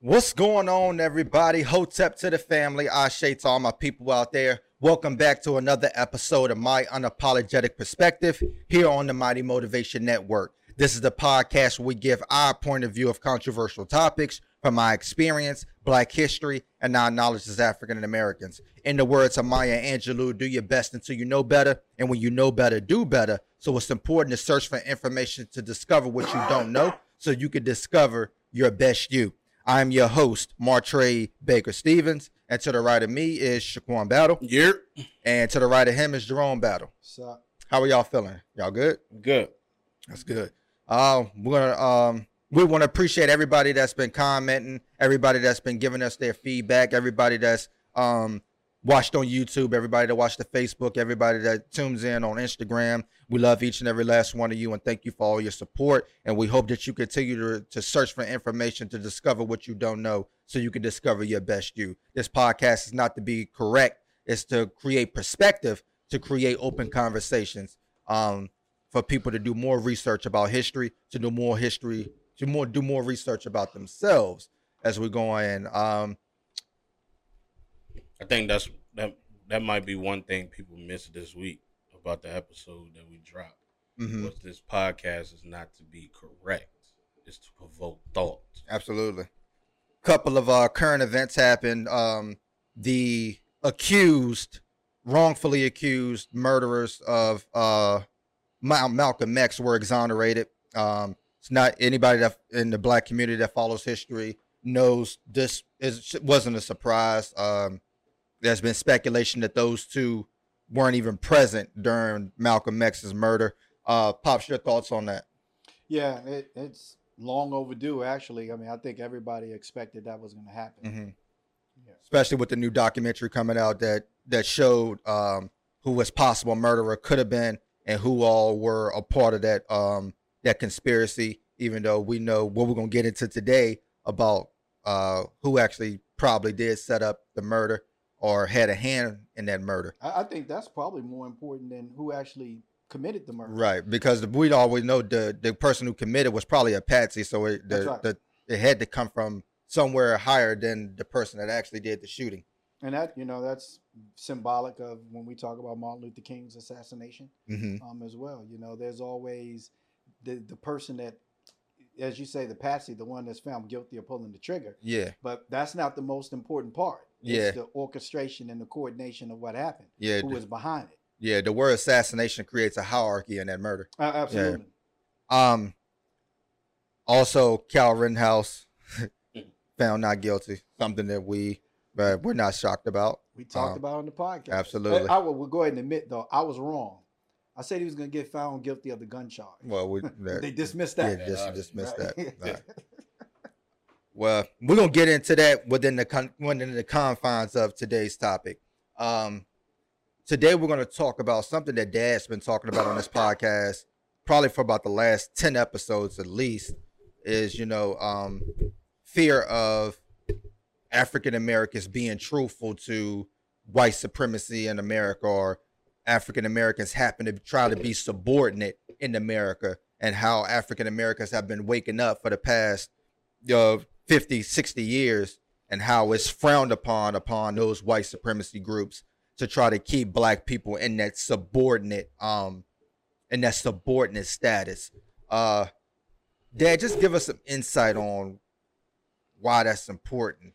What's going on, everybody? Hotep to the family. I Ashe to all my people out there. Welcome back to another episode of My Unapologetic Perspective here on the Mighty Motivation Network. This is the podcast where we give our point of view of controversial topics from my experience, Black history, and our knowledge as African Americans. In the words of Maya Angelou, do your best until you know better, and when you know better, do better. So it's important to search for information to discover what you don't know so you can discover your best you. I'm your host, Martre Baker Stevens, and to the right of me is Shaquan Battle, Yep. and to the right of him is Jerome Battle. So How are y'all feeling? Y'all good? Good. That's good. Uh, we're gonna um we want to appreciate everybody that's been commenting, everybody that's been giving us their feedback, everybody that's um watched on YouTube, everybody that watched the Facebook, everybody that tunes in on Instagram. We love each and every last one of you and thank you for all your support. And we hope that you continue to, to search for information to discover what you don't know so you can discover your best you. This podcast is not to be correct, it's to create perspective, to create open conversations. Um, for people to do more research about history, to do more history, to more do more research about themselves as we go in. Um, I think that's that that might be one thing people miss this week about the episode that we dropped. mhm, Was this podcast is not to be correct. It's to provoke thought. absolutely. Couple of uh, current events happened. Um, the accused, wrongfully accused murderers of uh, Malcolm X were exonerated. Um, it's not anybody that in the black community that follows history knows this is wasn't a surprise. Um, there's been speculation that those two weren't even present during Malcolm X's murder. Uh, pops, your thoughts on that? yeah, it, it's long overdue. Actually, I mean, I think everybody expected that was going to happen. hmm Yeah. Especially with the new documentary coming out that that showed um, who was possible murderer could have been and who all were a part of that um, that conspiracy. Even though we know what we're gonna get into today about uh, who actually probably did set up the murder or had a hand in that murder. I, I think that's probably more important than who actually committed the murder. Right, because we always know the the person who committed was probably a patsy, so it, the, right. the it had to come from somewhere higher than the person that actually did the shooting. And that you know that's symbolic of when we talk about Martin Luther King's assassination hmm um, as well. You know, there's always the the person that, as you say, the patsy, the one that's found guilty of pulling the trigger. Yeah, But that's not the most important part. Yeah. It's the orchestration and the coordination of what happened. yeah, Who the- was behind it. yeah. The word assassination creates a hierarchy in that murder. Uh, absolutely. Um. Also, Kyle Rittenhouse found not guilty. Something that we, but we're not shocked about. We talked Um, about on the podcast. absolutely. But I will we'll go ahead and admit though, I was wrong. I said he was going to get found guilty of the gun charge. Well, we they dismissed yeah, that. just dismissed right? that. Right. Well, we're gonna get into that within the within the confines of today's topic. Um, today we're gonna talk about something that Dad's been talking about on this podcast, probably for about the last ten episodes at least. Is you know um, fear of African Americans being truthful to white supremacy in America, or African Americans happen to try to be subordinate in America, and how African Americans have been waking up for the past uh, 50, 60 years and how it's frowned upon upon those white supremacy groups to try to keep black people in that subordinate um in that subordinate status. Uh Dad, just give us some insight on why that's important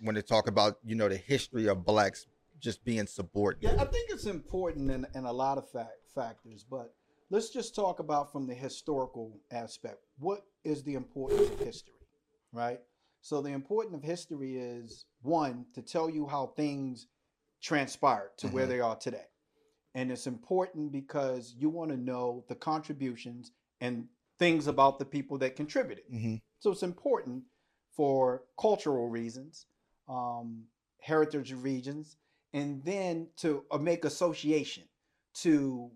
when they talk about, you know, the history of blacks just being subordinate. Yeah, I think it's important in, in a lot of fact, factors, but let's just talk about from the historical aspect. What is the importance of history, right? So the importance of history is one to tell you how things transpired to where Mhm. they are today. And it's important because you want to know the contributions and things about the people that contributed. Mm-hmm. So it's important for cultural reasons, um, heritage regions, and then to uh, make association to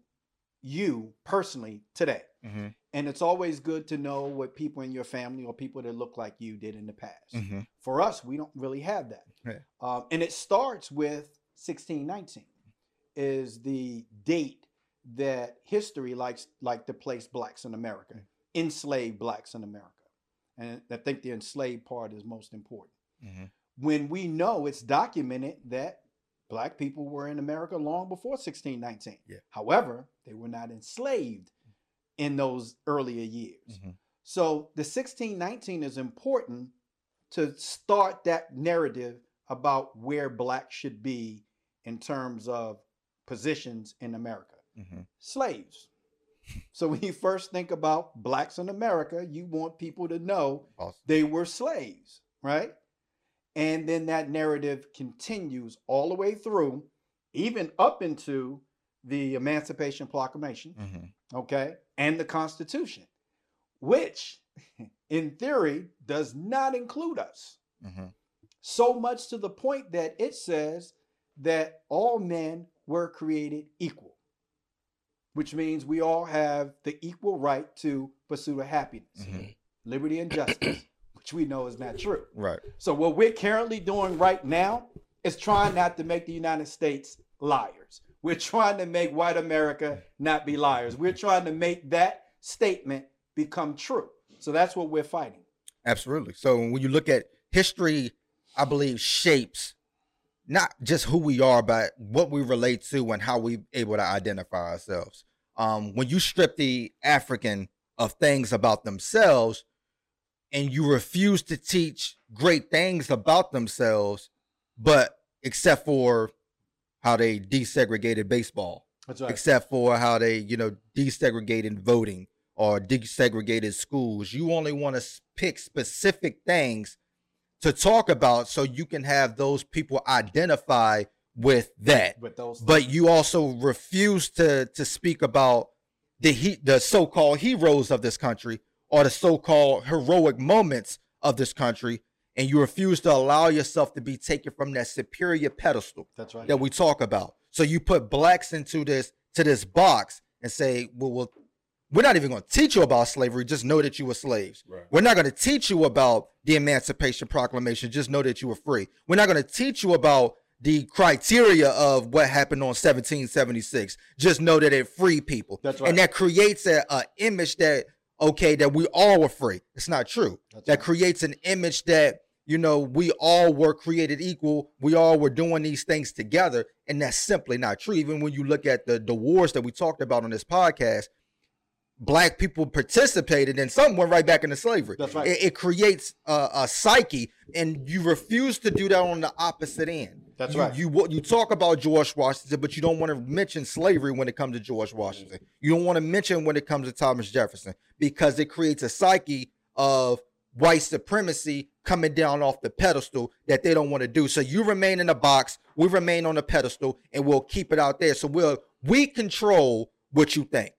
you personally today. Mm-hmm. And it's always good to know what people in your family or people that look like you did in the past. Mm-hmm. For us, we don't really have that. Right. Um, and it starts with 1619 is the date that history likes like to place blacks in America, enslaved blacks in America. And I think the enslaved part is most important. Mhm. When we know it's documented that black people were in America long before 1619. Yeah. However, they were not enslaved in those earlier years. Mhm. So the 1619 is important to start that narrative about where black should be in terms of positions in America. Mhm. Slaves. So when you first think about blacks in America, you want people to know Awesome. they were slaves, right? And then that narrative continues all the way through, even up into the Emancipation Proclamation, Mhm. okay, and the Constitution, which in theory does not include us. Mhm. So much to the point that it says that all men were created equal, which means we all have the equal right to pursuit of happiness, Mhm. liberty, and justice, which we know is not true. Right. So, what we're currently doing right now is trying not to make the United States liars. We're trying to make white America not be liars. We're trying to make that statement become true. So, that's what we're fighting. Absolutely. So when you look at history, I believe shapes not just who we are, but what we relate to and how we're able to identify ourselves. Um, when you strip the African of things about themselves, and you refuse to teach great things about themselves, but except for how they desegregated baseball, That's right. except for how they, you know, desegregated voting or desegregated schools. You only want to pick specific things to talk about so you can have those people identify with that. With those, But you also refuse to to speak about the he, the so-called heroes of this country or the so-called heroic moments of this country and you refuse to allow yourself to be taken from that superior pedestal that's right. that we talk about. So you put blacks into this to this box and say, well, well we're not even going to teach you about slavery. Just know that you were slaves. Right. We're not going to teach you about the Emancipation Proclamation. Just know that you were free. We're not going to teach you about the criteria of what happened on 1776. Just know that it freed people. That's right. And that creates a, a image that okay that we all were free. It's not true. That's that right. creates an image that you know we all were created equal. We all were doing these things together, and that's simply not true. Even when you look at the the wars that we talked about on this podcast, black people participated and some went right back into slavery. That's right. It, it creates a, a psyche, and you refuse to do that on the opposite end. That's you, right. You you talk about George Washington, but you don't want to mention slavery when it comes to George Washington. You don't want to mention when it comes to Thomas Jefferson because it creates a psyche of white supremacy coming down off the pedestal that they don't want to do. So you remain in the box, we remain on the pedestal, and we'll keep it out there. So we'll we control what you think.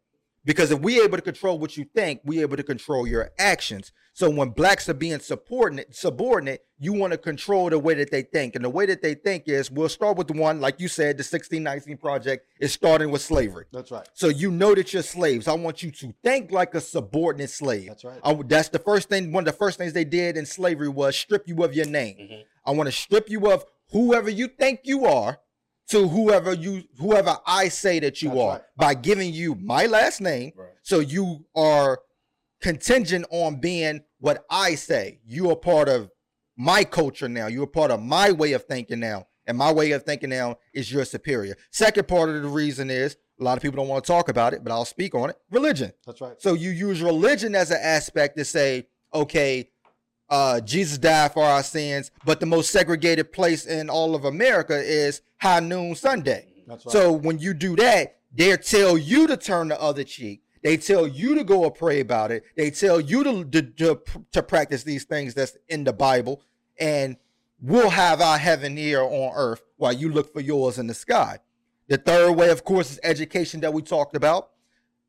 Because if we able to control what you think, we able to control your actions. So when blacks are being subordinate, subordinate, you want to control the way that they think. And the way that they think is we'll start with the one, like you said, the 1619 project is starting with slavery. That's right. So you know that you're slaves. I want you to think like a subordinate slave. That's right. I that's the first thing. One of the first things they did in slavery was strip you of your name. Mhm. I want to strip you of whoever you think you are to whoever you whoever I say that you That's are right. by giving you my last name. Right. So you are contingent on being what I say. You are part of my culture now. You're part of my way of thinking now. And my way of thinking now is your superior. Second part of the reason is a lot of people don't want to talk about it, but I'll speak on it. Religion. That's right. So you use religion as an aspect to say, okay, uh, Jesus died for our sins, but the most segregated place in all of America is High Noon Sunday. Right. So when you do that, they tell you to turn the other cheek. They tell you to go and pray about it. They tell you to, to, to, to practice these things that's in the Bible. And we'll have our heaven here on earth while you look for yours in the sky. The third way, of course, is education that we talked about.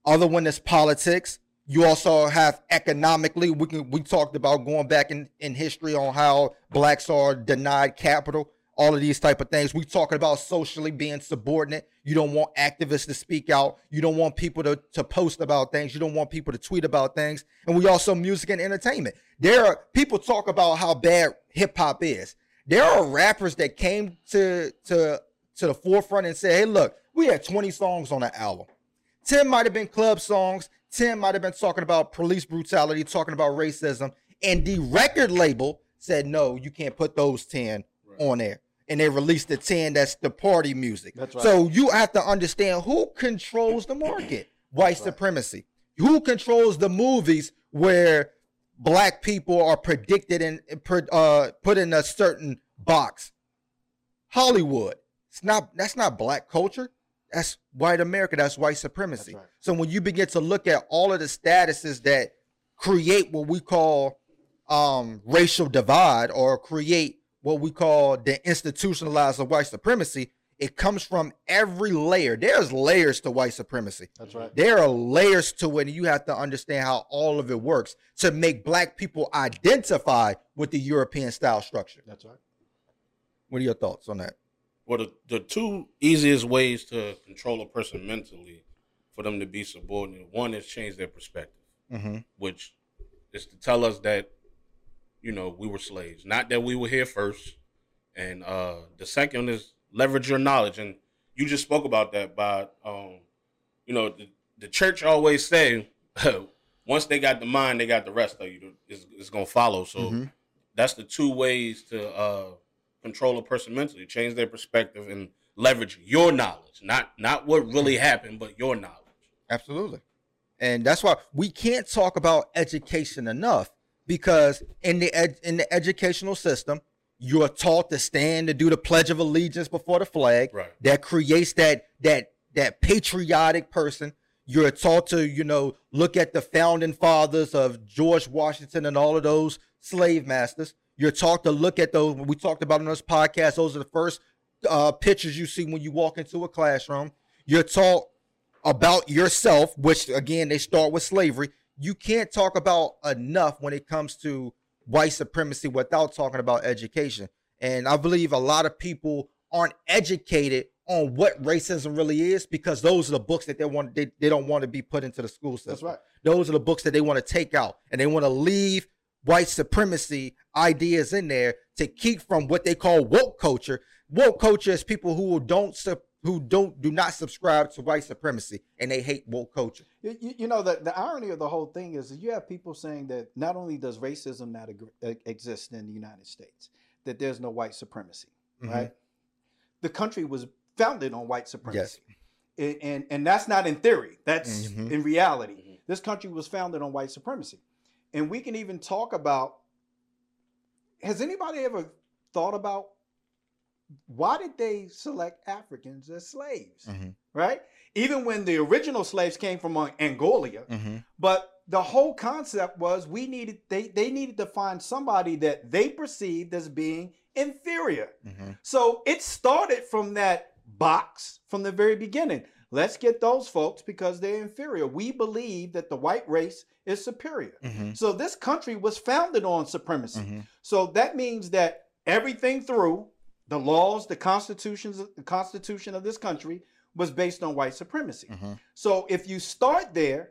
Other one is politics. You also have economically. We can we talked about going back in, in history on how blacks are denied capital, all of these type of things. We talking about socially being subordinate. You don't want activists to speak out. You don't want people to, to post about things. You don't want people to tweet about things. And we also music and entertainment. There are people talk about how bad hip hop is. There are rappers that came to to to the forefront and said, "Hey, look, we had 20 songs on the album. 10 might have been club songs, 10 might have been talking about police brutality, talking about racism, and the record label said no, you can't put those ten Right. on there, and they released the ten that's the party music. That's right. So you have to understand who controls the market. White right. supremacy. Who controls the movies where black people are predicted and uh, put in a certain box? Hollywood. It's not. That's not black culture. That's white America. That's white supremacy. That's right. So when you begin to look at all of the statuses that create what we call um, racial divide or create what we call the institutionalized of white supremacy, it comes from every layer. There's layers to white supremacy. That's right. There are layers to it, and you have to understand how all of it works to make black people identify with the European style structure. That's right. What are your thoughts on that? Well, the, the two easiest ways to control a person mentally for them to be subordinate one is change their perspective, Mm-hmm. which is to tell us that, you know, we were slaves, not that we were here first. And uh, the second is leverage your knowledge. And you just spoke about that by, um, you know, the, the church always say, once they got the mind, they got the rest of you. It's, it's going to follow. So Mhm. that's the two ways to uh, control a person mentally change their perspective and leverage your knowledge not not what really mm-hmm. happened but your knowledge Absolutely. And that's why we can't talk about education enough because in the ed- in the educational system, you're taught to stand to do the pledge of allegiance before the flag. Right. That creates that that that patriotic person. You're taught to, you know, look at the founding fathers of George Washington and all of those slave masters. You're taught to look at those. We talked about in this podcast. Those are the first uh, pictures you see when you walk into a classroom. You're taught about yourself, which again they start with slavery. You can't talk about enough when it comes to white supremacy without talking about education. And I believe a lot of people aren't educated on what racism really is because those are the books that they want they, they don't want to be put into the school system. That's right. Those are the books that they want to take out and they want to leave white supremacy ideas in there to keep from what they call woke culture. Woke culture is people who don't who don't do not subscribe to white supremacy and they hate woke culture. You, you- you know, the, the irony of the whole thing is that you have people saying that not only does racism not ag- exist in the United States, that there's no white supremacy, Mhm. right? The country was founded on white supremacy. And, and, and that's not in theory, that's Mhm. in reality. Mhm. This country was founded on white supremacy. And we can even talk about has anybody ever thought about why did they select Africans as slaves? Mhm. Right? Even when the original slaves came from Angola, Mm-hmm. but the whole concept was we needed they they needed to find somebody that they perceived as being inferior. Mm-hmm. So it started from that box from the very beginning. Let's get those folks because they're inferior. We believe that the white race is superior. Mm-hmm. So this country was founded on supremacy. Mm-hmm. So that means that everything through the laws, the constitutions, the constitution of this country was based on white supremacy. Mm-hmm. So if you start there,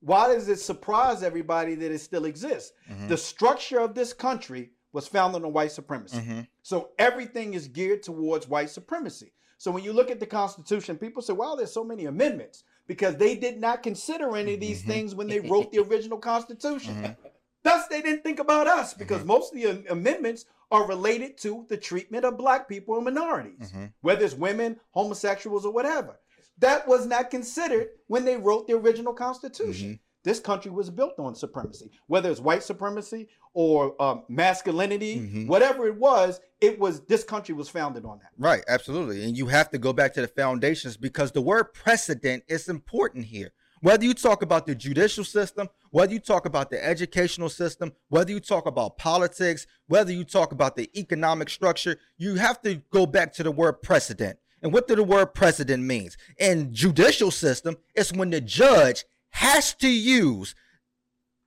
why does it surprise everybody that it still exists? Mm-hmm. The structure of this country was founded on white supremacy. Mm-hmm. So everything is geared towards white supremacy. So when you look at the Constitution, people say, well, there's so many amendments because they did not consider any of these Mhm. things when they wrote the original Constitution. Mhm. Thus, they didn't think about us because Mhm. most of the amendments are related to the treatment of black people and minorities, Mhm. whether it's women, homosexuals, or whatever. That was not considered when they wrote the original Constitution. This country was built on supremacy, whether it's white supremacy or um, masculinity, Mhm. whatever it was. It was this country was founded on that. Right, absolutely. And you have to go back to the foundations because the word precedent is important here. Whether you talk about the judicial system, whether you talk about the educational system, whether you talk about politics, whether you talk about the economic structure, you have to go back to the word precedent. And what do the word precedent means? In judicial system, it's when the judge has to use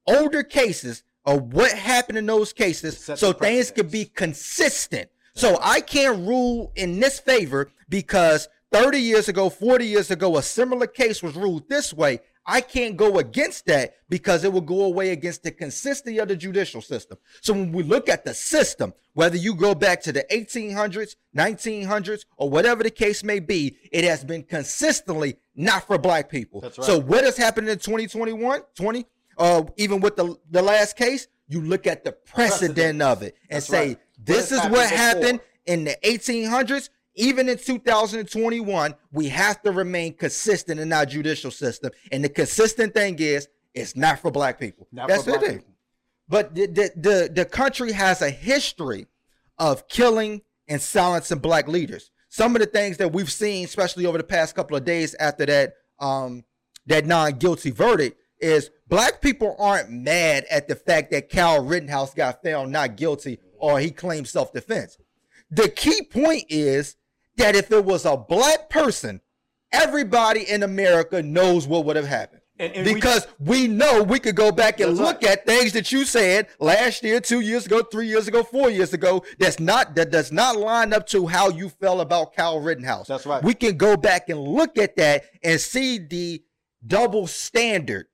older cases of what happened in those cases so things could be consistent. So I can't rule in this favor because 30 years ago, 40 years ago, a similar case was ruled this way. I can't go against that because it will go away against the consistency of the judicial system. So when we look at the system, whether you go back to the 1800s, 1900s, or whatever the case may be, it has been consistently not for black people. That's right. So what has happened in 2021, 20, uh, even with the, the last case, You look at the precedent Precedent. of it and That's say, right. this has is what happened in the 1800s. Even in 2021, we have to remain consistent in our judicial system. And the consistent thing is, it's not for black people. Not That's black thing. people. But the, the the the country has a history of killing and silencing black leaders. Some of the things that we've seen, especially over the past couple of days after that um that non-guilty verdict, is black people aren't mad at the fact that Kyle Rittenhouse got found not guilty or he claimed self-defense. The key point is that if it was a black person, everybody in America knows what would have happened. And- and because we, know we could go back and look right. at things that you said last year, two years ago, three years ago, four years ago. That's not that does not line up to how you felt about Kyle Rittenhouse. That's right. We can go back and look at that and see the double standard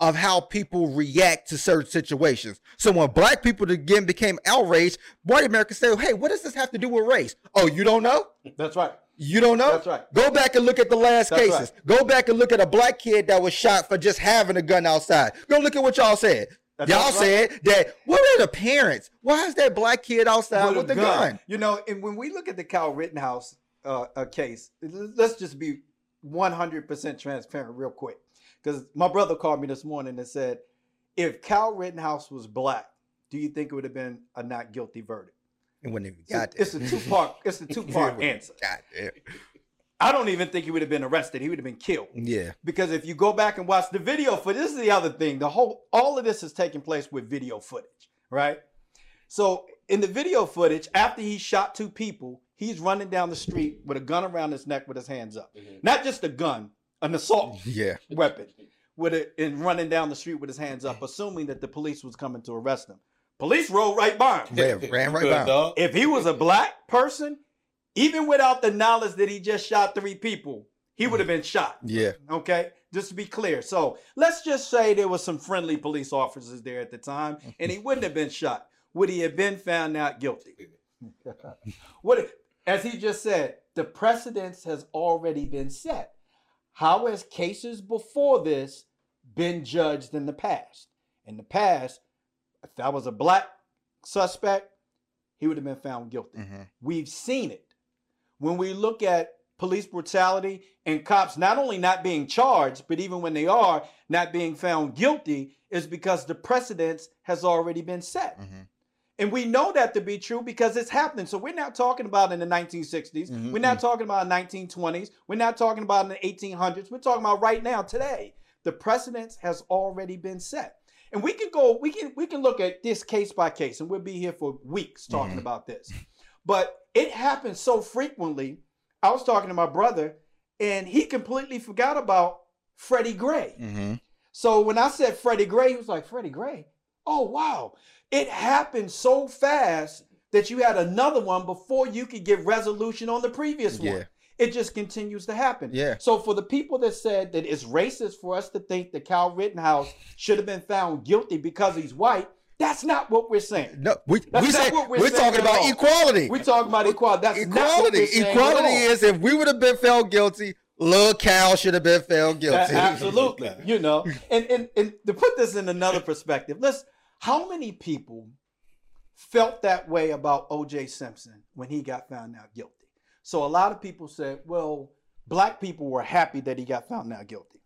of how people react to certain situations. So when black people again became outraged, white Americans say, "Hey, what does this have to do with race?" Oh, you don't know? That's right. You don't know? That's right. Go back and look at the last That's cases. right. Go back and look at a black kid that was shot for just having a gun outside. Go look at what y'all said. That's y'all right. said that what are the parents? Why is that black kid outside with, a the gun? You know, and when we look at the Kyle Rittenhouse uh, uh, case, let's just be 100% transparent real quick. Because my brother called me this morning and said, if Kyle Rittenhouse was black, do you think it would have been a not guilty verdict? It wouldn't even It's a, it's a two part. It's a two part answer. Goddamn. I don't even think he would have been arrested. He would have been killed. Yeah. Because if you go back and watch the video for this is the other thing. The whole all of this is taking place with video footage, right? So in the video footage, after he shot two people, he's running down the street with a gun around his neck with his hands up. Mm-hmm. Not just a gun, an assault Yeah. weapon with it and running down the street with his hands up, assuming that the police was coming to arrest him. Police rolled right by him. Ran, ran right by. him. If he was a black person, even without the knowledge that he just shot three people, he would have been shot. Yeah. Okay, just to be clear. So let's just say there was some friendly police officers there at the time, and he wouldn't have been shot. Would he have been found not guilty? what, if- as he just said, the precedence has already been set. How has cases before this been judged in the past? In the past, if that was a black suspect, he would have been found guilty. Mhm. We've seen it. When we look at police brutality and cops not only not being charged, but even when they are not being found guilty, is because the precedence has already been set. Mhm. And we know that to be true because it's happening. So we're not talking about in the 1960s. Mhm, We're not talking about 1920s. We're not talking about in the 1800s. We're talking about right now, today. The precedence has already been set. And we can go, we can we can look at this case by case, and we'll be here for weeks talking Mhm. about this. But it happens so frequently. I was talking to my brother, and he completely forgot about Freddie Gray. Mhm. So when I said Freddie Gray, he was like, Freddie Gray? Oh, wow. It happened so fast that you had another one before you could get resolution on the previous Yeah. one. It just continues to happen. Yeah. So for the people that said that it's racist for us to think that Kyle Rittenhouse should have been found guilty because he's white, that's not what we're saying. No, we That's we what we're we're, talking about equality. We're talking about equality. That's equality. Equality is if we would have been found guilty, Lil Kyle should have been found guilty. A- Absolutely. You know, and, and and to put this in another perspective, let's how many people felt that way about OJ Simpson when he got found out guilty? So a lot of people said, well, black people were happy that he got found out guilty.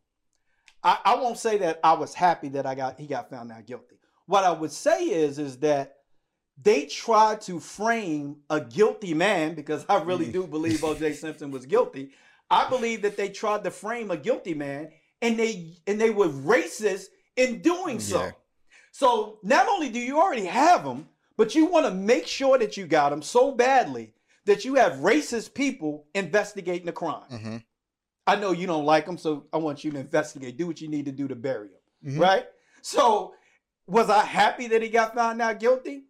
I, I won't say that I was happy that I got he got found out guilty. What I would say is is that they tried to frame a guilty man because I really mm. do believe OJ Simpson was guilty. I believe that they tried to frame a guilty man and they and they were racist in doing so. Yeah. So not only do you already have them, but you want to make sure that you got them so badly that you have racist people investigating the crime. Mhm. I know you don't like them, so I want you to investigate. Do what you need to do to bury them, Mhm. right? So, was I happy that he got found out guilty?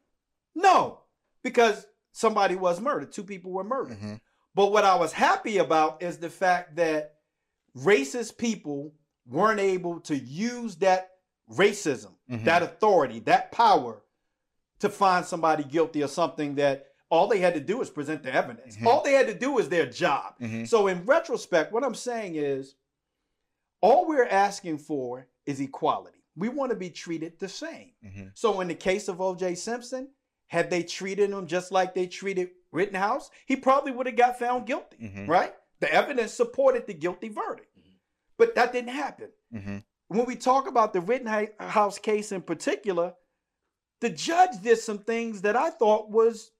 No, because somebody was murdered. Two people were murdered. Mhm. But what I was happy about is the fact that racist people weren't able to use that racism, Mhm. that authority, that power to find somebody guilty of something that all they had to do is present the evidence. Mhm. All they had to do was their job. Mhm. So, in retrospect, what I'm saying is all we're asking for is equality. We want to be treated the same. Mhm. So in the case of O.J. Simpson, had they treated him just like they treated Rittenhouse, he probably would have got found guilty, Mhm. right? The evidence supported the guilty verdict, but that didn't happen. Mhm. When we talk about the Rittenhouse case in particular, the judge did some things that I thought was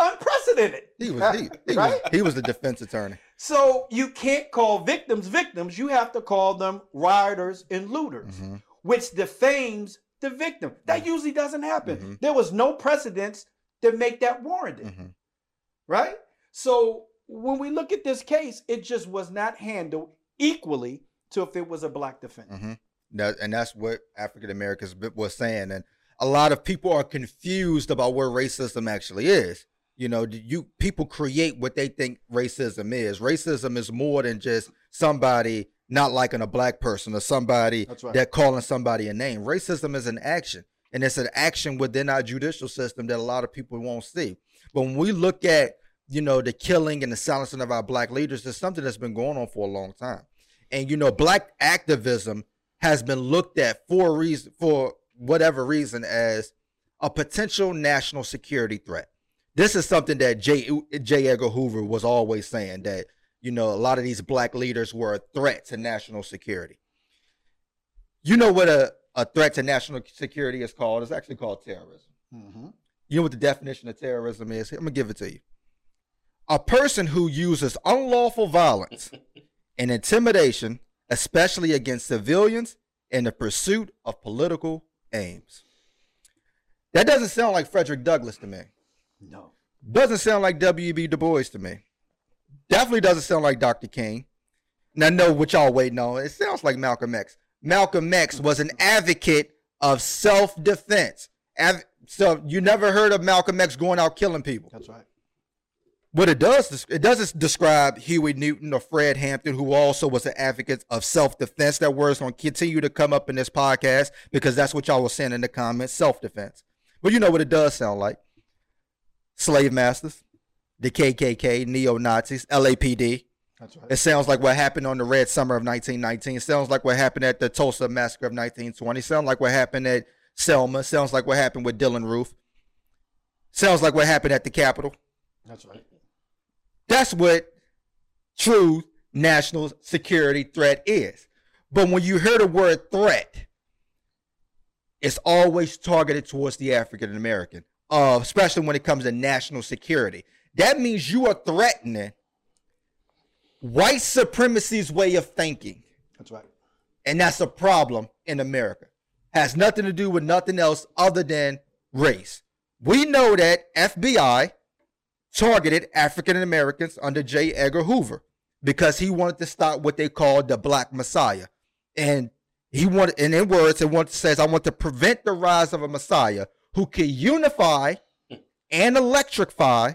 unprecedented. He was he, he right? was he was the defense attorney. So you can't call victims victims. You have to call them rioters and looters, Mhm. which defames the victim. That usually doesn't happen. Mhm. There was no precedents to make that warranted, Mhm. right? So when we look at this case, it just was not handled equally to if it was a black defendant. That, and that's what African Americans was saying. And a lot of people are confused about where racism actually is. You know, you people create what they think racism is. Racism is more than just somebody not liking a black person or somebody That's right. that calling somebody a name. Racism is an action, and it's an action within our judicial system that a lot of people won't see. But when we look at you know the killing and the silencing of our black leaders, it's something that's been going on for a long time. And you know, black activism has been looked at for reason, for whatever reason, as a potential national security threat. This is something that J. J. Edgar Hoover was always saying that you know a lot of these black leaders were a threat to national security. You know what a, a threat to national security is called? It's actually called terrorism. Mhm. You know what the definition of terrorism is? I'm gonna give it to you. A person who uses unlawful violence and intimidation, especially against civilians, in the pursuit of political aims. That doesn't sound like Frederick Douglass to me. No. Doesn't sound like W.B. Du Bois to me. Definitely doesn't sound like Dr. King. Now, I know what y'all waiting on. It sounds like Malcolm X. Malcolm X was an advocate of self-defense. Av- so you never heard of Malcolm X going out killing people. That's right. What it does, it doesn't describe Huey Newton or Fred Hampton, who also was an advocate of self-defense. That word's going to continue to come up in this podcast because that's what y'all were saying in the comments, self-defense. But you know what it does sound like? Slave masters, the KKK, neo-Nazis, LAPD. That's right. It sounds like what happened on the Red Summer of 1919. It sounds like what happened at the Tulsa Massacre of 1920. It Sounds like what happened at Selma. It Sounds like what happened with Dylann Roof. Sounds like what happened at the Capitol. That's right. That's what true national security threat is. But when you hear the word threat, it's always targeted towards the African American, uh, especially when it comes to national security. That means you are threatening white supremacy's way of thinking. That's right. And that's a problem in America. Has nothing to do with nothing else other than race. We know that FBI targeted African Americans under J. Edgar Hoover because he wanted to stop what they called the Black Messiah. And he wanted, and in words, it says, I want to prevent the rise of a Messiah who could unify and electrify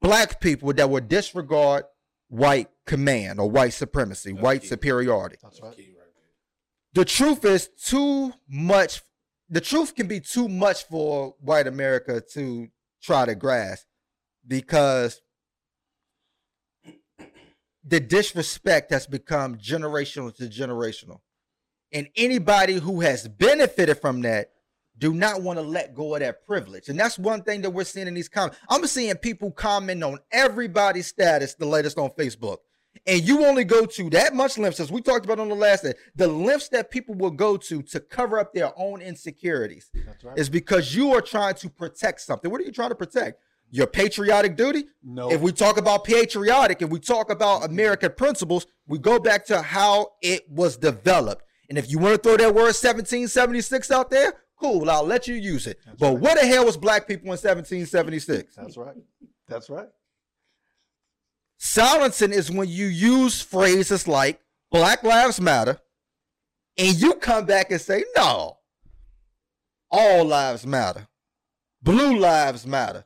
black people that would disregard white command or white supremacy, white key. superiority That's right. Key right there. the truth is too much the truth can be too much for white america to try to grasp because the disrespect has become generational to generational and anybody who has benefited from that do not want to let go of that privilege. And that's one thing that we're seeing in these comments i'm seeing people comment on everybody's status the latest on facebook. And you only go to that much lengths as we talked about on the last day the lengths that people will go to to cover up their own insecurities That's right. is because you are trying to protect something. What are you trying to protect? Your patriotic duty? No. if we talk about patriotic if we talk about mm-hmm. american principles we go back to how it was developed. And if you want to throw that word 1776 out there cool i'll let you use it That's but right. what the hell was black people in 1776 That's right. That's right. Silencing is when you use phrases like Black Lives Matter and you come back and say, no, all lives matter. Blue lives matter.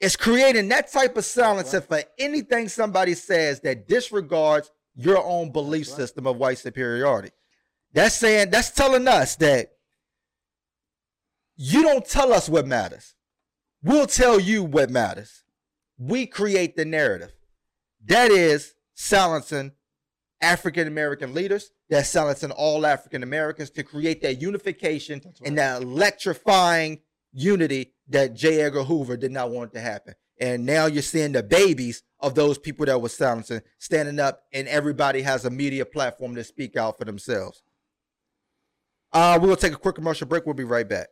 It's creating that type of silence silencing for anything somebody says that disregards your own belief right. system of white superiority. That's saying, that's telling us that you don't tell us what matters. We'll tell you what matters we create the narrative. That is silencing African American leaders, that's silencing all African Americans to create that unification That's and that electrifying unity that J. Edgar Hoover did not want to happen. And now you're seeing the babies of those people that were silencing standing up, and everybody has a media platform to speak out for themselves. Uh, we'll take a quick commercial break. We'll be right back.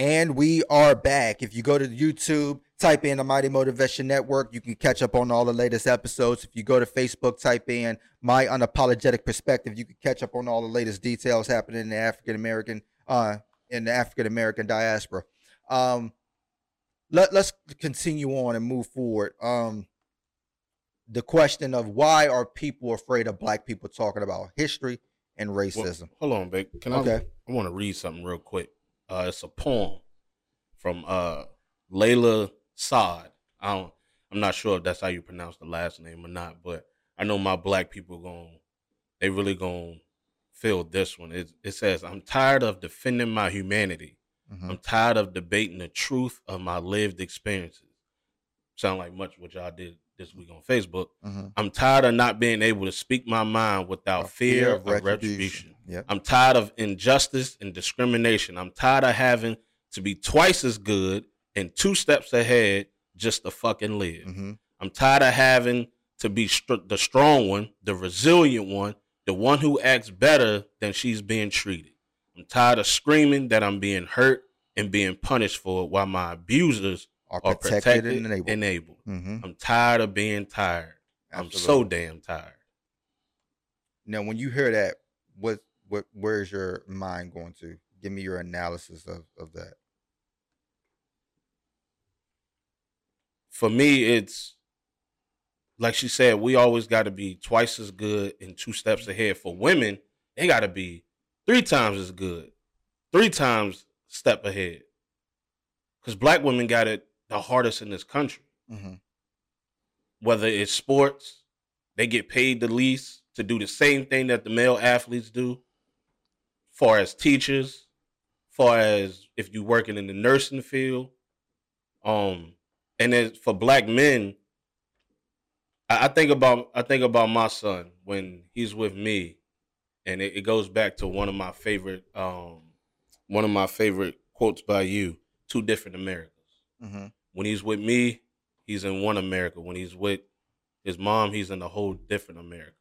And we are back. If you go to YouTube, type in the Mighty Motivation Network, you can catch up on all the latest episodes. If you go to Facebook, type in My Unapologetic Perspective, you can catch up on all the latest details happening in the African American uh in the African American diaspora. Um let, let's continue on and move forward. Um the question of why are people afraid of black people talking about history and Well, racism? hold on, Vic. Can I? Okay. I want to read something real quick. Uh, it's a poem from uh, Layla Saad. I don't. I'm not sure if that's how you pronounce the last name or not, but I know my black people going. They really gonna feel this one. It, it says, "I'm tired of defending my humanity. Mhm. I'm tired of debating the truth of my lived experiences." Sound like much what y'all did this week on Facebook. Mhm. I'm tired of not being able to speak my mind without A fear, of retribution. Yep. I'm tired of injustice and discrimination. I'm tired of having to be twice as good and two steps ahead just to fucking live. hmm I'm tired of having to be str- the strong one, the resilient one, the one who acts better than she's being treated. I'm tired of screaming that I'm being hurt and being punished for it while my abusers Are are protected, protected and enabled. enabled. hmm I'm tired of being tired. I'm so damn tired. Now, when you hear that, what what where's your mind going to? Give me your analysis of of that. for me, it's like she said, we always got to be twice as good and two steps ahead. For women, they got to be three times as good, three times step ahead. Because black women got it the hardest in this country. Mm-hmm. Whether it's sports, they get paid the least to do the same thing that the male athletes do. Far as teachers, far as if you're working in the nursing field, um, and then for black men, I, I think about I think about my son when he's with me, and it, it goes back to one of my favorite um, one of my favorite quotes by you: two different Americas. Mm-hmm. When he's with me, he's in one America. When he's with his mom, he's in a whole different America.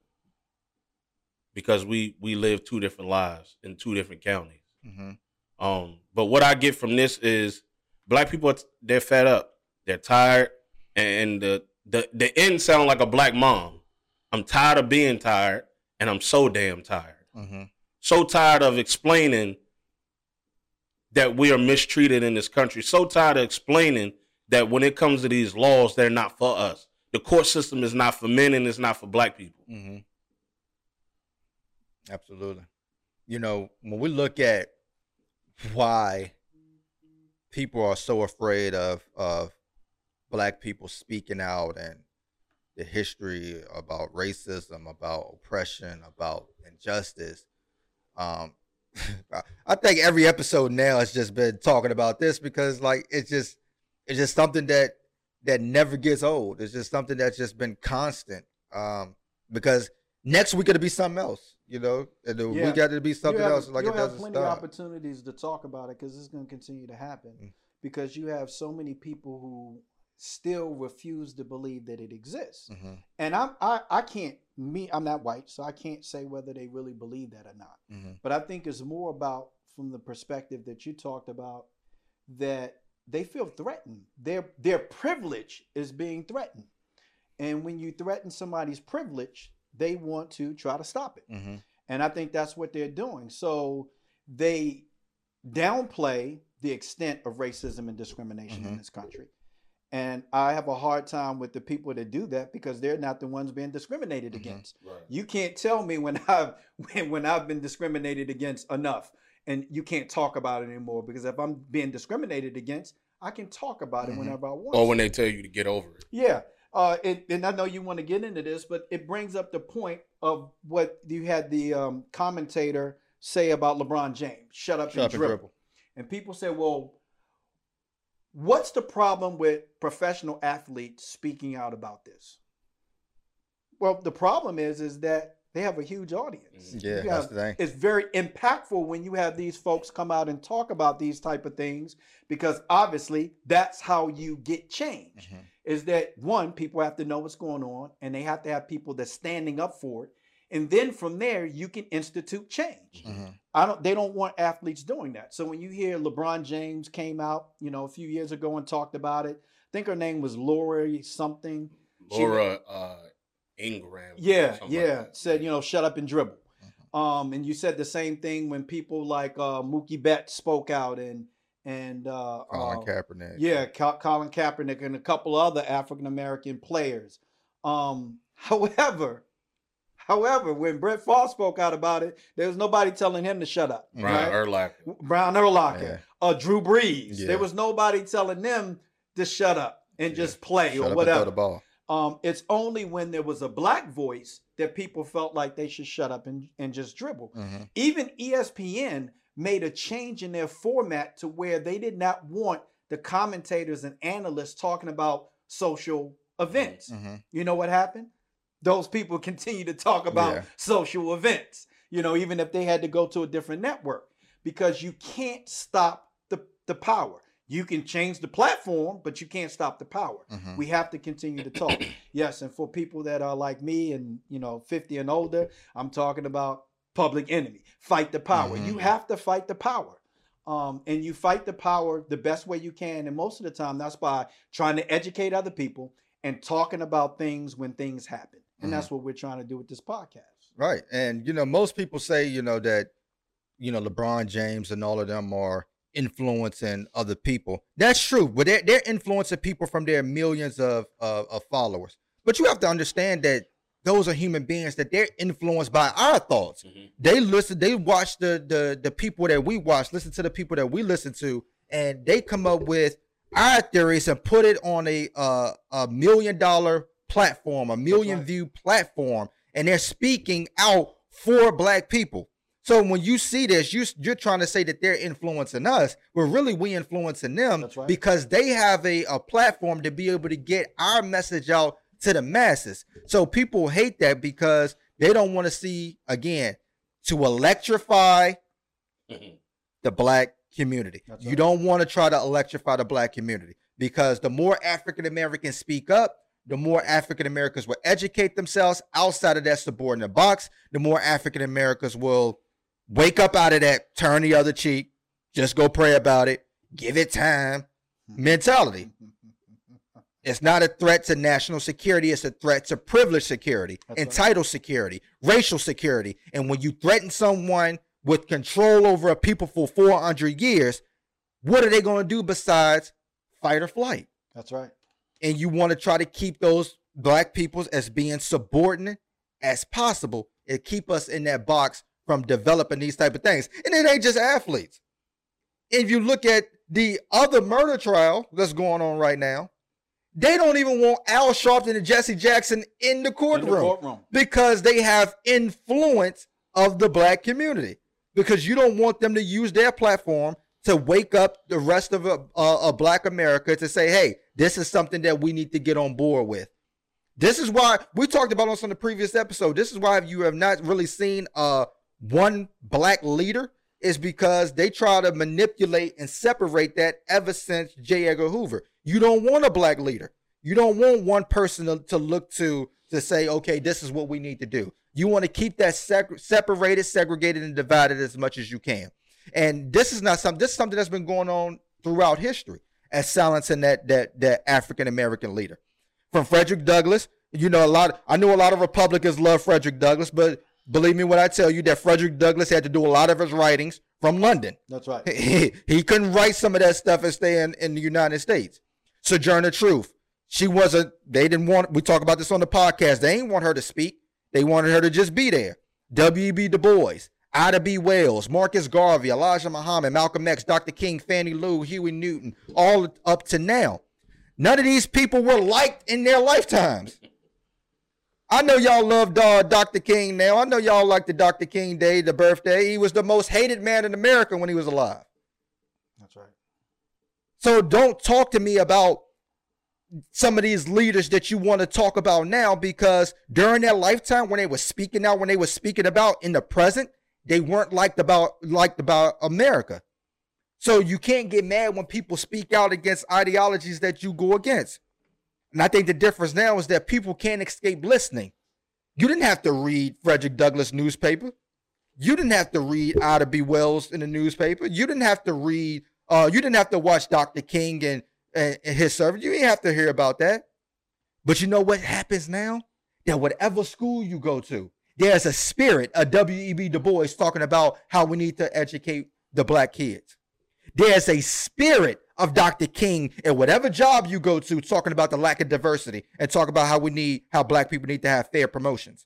Because we we live two different lives in two different counties. Mm-hmm. Um, but what I get from this is black people they're fed up, they're tired, and the the the end sound like a black mom. I'm tired of being tired, and I'm so damn tired. Mm-hmm. So tired of explaining that we are mistreated in this country. So tired of explaining that when it comes to these laws, they're not for us. The court system is not for men and it's not for black people. Mm-hmm. Absolutely. You know, when we look at why people are so afraid of of black people speaking out and the history about racism, about oppression, about injustice. Um, I think every episode now has just been talking about this because like it's just it's just something that that never gets old. It's just something that's just been constant. Um, because next week it'll be something else, you know, and the Yeah. week got to be something you have, else. Like you'll it have doesn't plenty of stop. opportunities to talk about it because it's going to continue to happen Mm. because you have so many people who still refuse to believe that it exists. Mhm, And I'm I, I can't me I'm not white, so I can't say whether they really believe that or not. mhm, But I think it's more about from the perspective that you talked about that they feel threatened. Their their privilege is being threatened. And when you threaten somebody's privilege, they want to try to stop it. mhm, And I think that's what they're doing. So they downplay the extent of racism and discrimination in Mhm. this country. And I have a hard time with the people that do that because they're not the ones being discriminated Mhm. against. Right. You can't tell me when I've when, when I've been discriminated against enough and you can't talk about it anymore because if I'm being discriminated against, I can talk about it Mhm. whenever I want. Or when they tell you to get over it. Yeah. Uh, it, and I know you want to get into this, but it brings up the point of what you had the um, commentator say about LeBron James shut up, Shut up and, and dribble. dribble. And people say, well, what's the problem with professional athletes speaking out about this? Well, the problem is, is that they have a huge audience. Yeah, You that's the thing. it's very impactful when you have these folks come out and talk about these type of things because obviously that's how you get change Mhm. is that one people have to know what's going on and they have to have people that's standing up for it and then from there you can institute change Mhm. i don't they don't want athletes doing that so when you hear lebron james came out you know a few years ago and talked about it i think her name was lori something She- Laura uh, Ingraham. or yeah, like yeah. Said, you know, shut up and dribble. Um, and you said the same thing when people like uh Mookie Betts spoke out and and uh, Colin uh, Kaepernick. yeah, Col- Colin Kaepernick and a couple other African American players. Um, however, however, when Brett Favre spoke out about it, there was nobody telling him to shut up. Brian right? Urlacher. Brian Urlacher, Yeah. uh, Drew Brees. Yeah. There was nobody telling them to shut up and Yeah. just play Shut or whatever. Throw the ball. Um, it's only when there was a black voice that people felt like they should shut up and, and just dribble. Mhm. Even ESPN made a change in their format to where they did not want the commentators and analysts talking about social events. Mhm. You know what happened? Those people continue to talk about Yeah. social events, you know, even if they had to go to a different network, because you can't stop the, the power. You can change the platform, but you can't stop the power. Mhm. We have to continue to talk. yes, and for people that are like me and you know 50 and older, I'm talking about public enemy. Fight the power. You Mhm. have to fight the power. Um, and you fight the power the best way you can. And most of the time, that's by trying to educate other people and talking about things when things happen. And Mhm. that's what we're trying to do with this podcast. Right. And you know, most people say, you know, that you know, LeBron James and all of them are influencing other people. That's true. But they're, they're influencing people from their millions of, of of followers. But you have to understand that those are human beings that they're influenced by our thoughts. Mhm. They listen, they watch the the the people that we watch, listen to the people that we listen to, and they come up with our theories and put it on a uh, a million dollar platform, a million right. view platform, and they're speaking out for black people. So when you see this, you you're trying to say that they're influencing us, but really we influencing them right. because they have a, a platform to be able to get our message out to the masses. So people hate that because they don't want to see again to electrify Mhm. the black community. That's You right. don't want to try to electrify the black community because the more African Americans speak up, the more African Americans will educate themselves outside of that subordinate box, the more African Americans will wake up out of that turn the other cheek, just go pray about it, give it time mentality. It's not a threat to national security. It's a threat to privileged security, That's right. entitled security, racial security. And when you threaten someone with control over a people for 400 years, what are they going to do besides fight or flight? That's right. And you want to try to keep those black peoples as being subordinate as possible and keep us in that box from developing these type of things. And it ain't just athletes. If you look at the other murder trial that's going on right now, they don't even want Al Sharpton and Jesse Jackson in the In courtroom the courtroom. because they have influence of the black community. Because you don't want them to use their platform to wake up the rest of uh, uh, black America to say, "Hey, this is something that we need to get on board with." This is why we talked about this on the previous episode. This is why you have not really seen uh one black leader is because they try to manipulate and separate that ever since J. Edgar Hoover. You don't want a black leader. You don't want one person to, to look to to say, okay, this is what we need to do. You want to keep that seg- separated, segregated, and divided as much as you can. And this is not something. This is something that's been going on throughout history, as silencing that that that African American leader. From Frederick Douglass, you know a lot. I know a lot of Republicans love Frederick Douglass, but believe me when I tell you that Frederick Douglass had to do a lot of his writings from London. That's right. He, he couldn't write some of that stuff and stay in, in the United States. Sojourner Truth. She wasn't, they didn't want, we talk about this on the podcast. They didn't want her to speak. They wanted her to just be there. W.E.B. Du Bois, Ida B. Wells, Marcus Garvey, Elijah Muhammad, Malcolm X, Dr. King, Fannie Lou, Huey Newton, all up to now. None of these people were liked in their lifetimes. I know y'all love uh, Dr. King now. I know y'all like the Dr. King Day, the birthday. He was the most hated man in America when he was alive. That's right. So don't talk to me about some of these leaders that you want to talk about now because during their lifetime when they were speaking out when they were speaking about in the present they weren't liked about liked about america so you can't get mad when people speak out against ideologies that you go against and i think the difference now is that people can't escape listening you didn't have to read frederick douglass newspaper you didn't have to read ida b wells in the newspaper you didn't have to read uh, you didn't have to watch dr king and and, and his servant. You didn't have to hear about that. But you know what happens now? That whatever school you go to, there's a spirit of W.E.B. Du Bois talking about how we need to educate the black kids. There's a spirit of Dr. King at whatever job you go to talking about the lack of diversity and talk about how we need, how black people need to have fair promotions.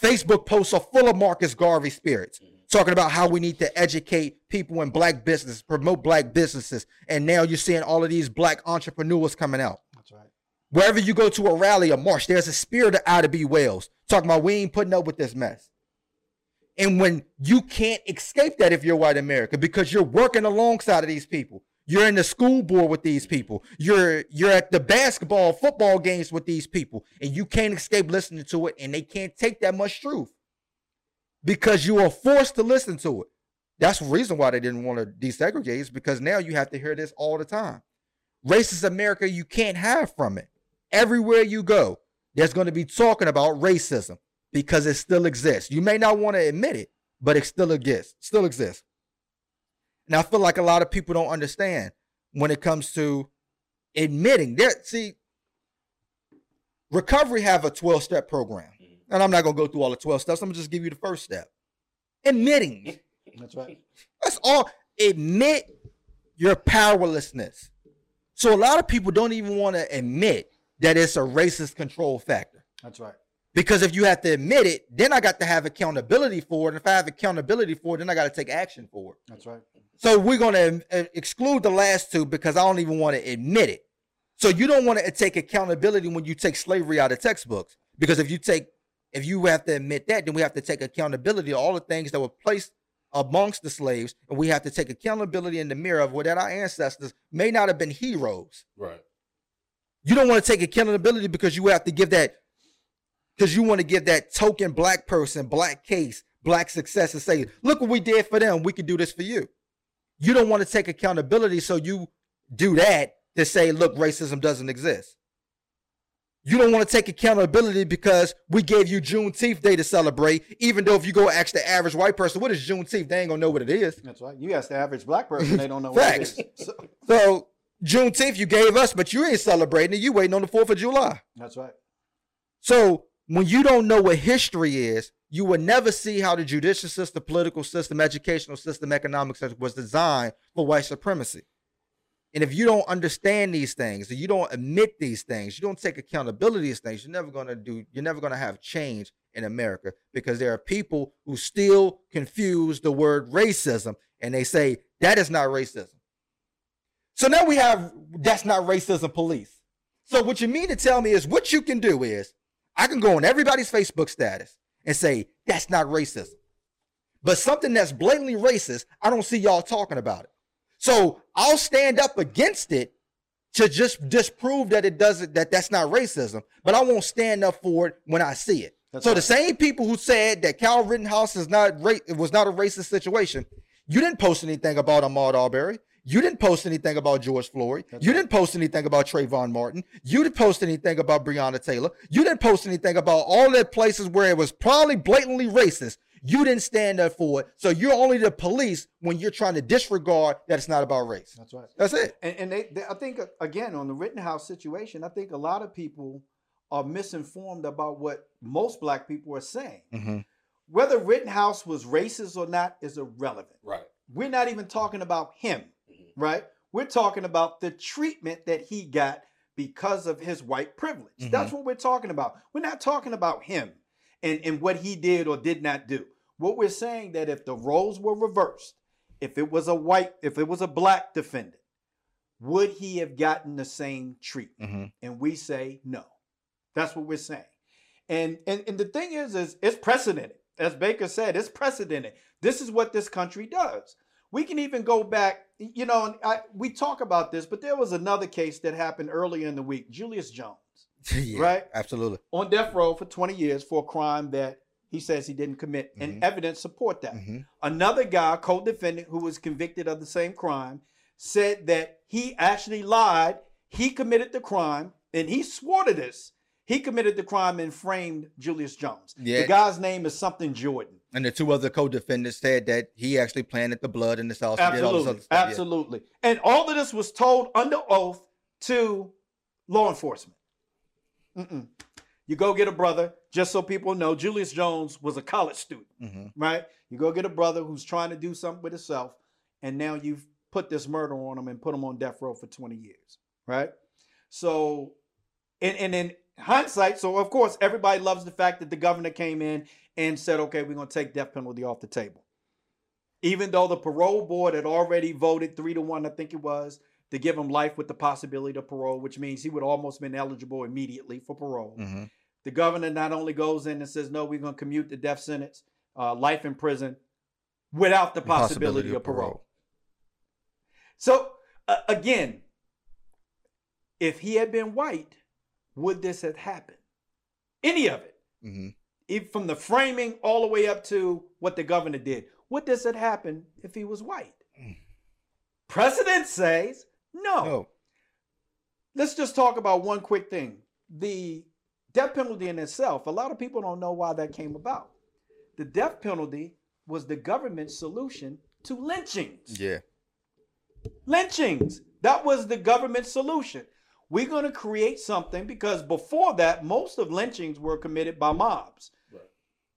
Facebook posts are full of Marcus Garvey spirits mm-hmm. talking about how we need to educate people in black business, promote black businesses. And now you're seeing all of these black entrepreneurs coming out. That's right. Wherever you go to a rally or march, there's a spirit of Ida B. Wells talking about we ain't putting up with this mess. And when you can't escape that if you're white America because you're working alongside of these people. You're in the school board with these people. You're you're at the basketball, football games with these people, and you can't escape listening to it, and they can't take that much truth because you are forced to listen to it. That's the reason why they didn't want to desegregate, is because now you have to hear this all the time. Racist America, you can't have from it. Everywhere you go, there's going to be talking about racism because it still exists. You may not want to admit it, but it still exists. Still exists. And I feel like a lot of people don't understand when it comes to admitting there. See, recovery have a 12 step program. Mm-hmm. And I'm not gonna go through all the 12 steps. I'm gonna just give you the first step. Admitting. That's right. That's all. Admit your powerlessness. So a lot of people don't even want to admit that it's a racist control factor. That's right. Because if you have to admit it, then I got to have accountability for it. And if I have accountability for it, then I got to take action for it. That's right. So we're going to uh, exclude the last two because I don't even want to admit it. So you don't want to take accountability when you take slavery out of textbooks. Because if you take if you have to admit that, then we have to take accountability of all the things that were placed amongst the slaves, and we have to take accountability in the mirror of what our ancestors may not have been heroes. Right. You don't want to take accountability because you have to give that, because you want to give that token black person, black case, black success, and say, look what we did for them. We can do this for you. You don't want to take accountability, so you do that to say, look, racism doesn't exist. You don't want to take accountability because we gave you Juneteenth Day to celebrate, even though if you go ask the average white person, what is Juneteenth? They ain't gonna know what it is. That's right. You ask the average black person, they don't know what it is. So, So Juneteenth you gave us, but you ain't celebrating it. You waiting on the Fourth of July. that's right. So when you don't know what history is, you will never see how the judicial system, political system, educational system, economic system was designed for white supremacy. And if you don't understand these things, you don't admit these things, you don't take accountability these things, you're never gonna do, you're never gonna have change in America because there are people who still confuse the word racism and they say that is not racism. So now we have that's not racism police. So what you mean to tell me is what you can do is I can go on everybody's Facebook status and say that's not racism. But something that's blatantly racist, I don't see y'all talking about it. So I'll stand up against it to just disprove that it doesn't that that's not racism, but I won't stand up for it when I see it. That's so right. the same people who said that Kyle Rittenhouse is not ra- it was not a racist situation, you didn't post anything about Ahmaud Arbery. You didn't post anything about George Floyd. That's you right. didn't post anything about Trayvon Martin. You didn't post anything about Breonna Taylor. You didn't post anything about all the places where it was probably blatantly racist. You didn't stand up for it. So you're only the police when you're trying to disregard that it's not about race. That's right. That's it. And, and they, they, I think uh, again on the Rittenhouse situation, I think a lot of people are misinformed about what most black people are saying. Mm-hmm. Whether Rittenhouse was racist or not is irrelevant. Right. We're not even talking about him. Right? We're talking about the treatment that he got because of his white privilege. Mhm. That's what we're talking about. We're not talking about him and, and what he did or did not do. What we're saying that if the roles were reversed, if it was a white, if it was a black defendant, would he have gotten the same treatment? Mm-hmm. And we say no. That's what we're saying. And and, and the thing is, is it's precedented. As Baker said, it's precedented. This is what this country does. We can even go back. You know, and I, we talk about this, but there was another case that happened earlier in the week. Julius Jones yeah, Right? Absolutely. on death row for 20 years for a crime that he says he didn't commit, Mhm. and evidence support that. hmm Another guy, co-defendant, who was convicted of the same crime, said that he actually lied. He committed the crime, and he swore to this. He committed the crime and framed Julius Jones. Yeah. The guy's name is something Jordan. And the two other co-defendants said that he actually planted the blood in the house. did Absolutely. Yeah. Absolutely. And all of this was told under oath to law enforcement. Mm-mm. You go get a brother, just so people know, Julius Jones was a college student, Mhm. right? You go get a brother who's trying to do something with himself, and now you've put this murder on him and put him on death row for 20 years, right? So, and, and in hindsight, so of course, everybody loves the fact that the governor came in and said, okay, we're going to take death penalty off the table even though the parole board had already voted three to one, I think it was, to give him life with the possibility of parole, which means he would almost been eligible immediately for parole. Mhm. The governor not only goes in and says, "No, we're going to commute the death sentence, uh, life in prison, without the possibility, of parole." So uh, again, if he had been white, would this have happened? Any of it? Mhm. if from the framing all the way up to what the governor did. Would this have happened if he was white? Mm. Precedent says no. No. Let's just talk about one quick thing. The death penalty in itself, a lot of people don't know why that came about. The death penalty was the government's solution to lynchings Yeah. lynchings. That was the government's solution. We're going to create something because before that, most of lynchings were committed by mobs, Right.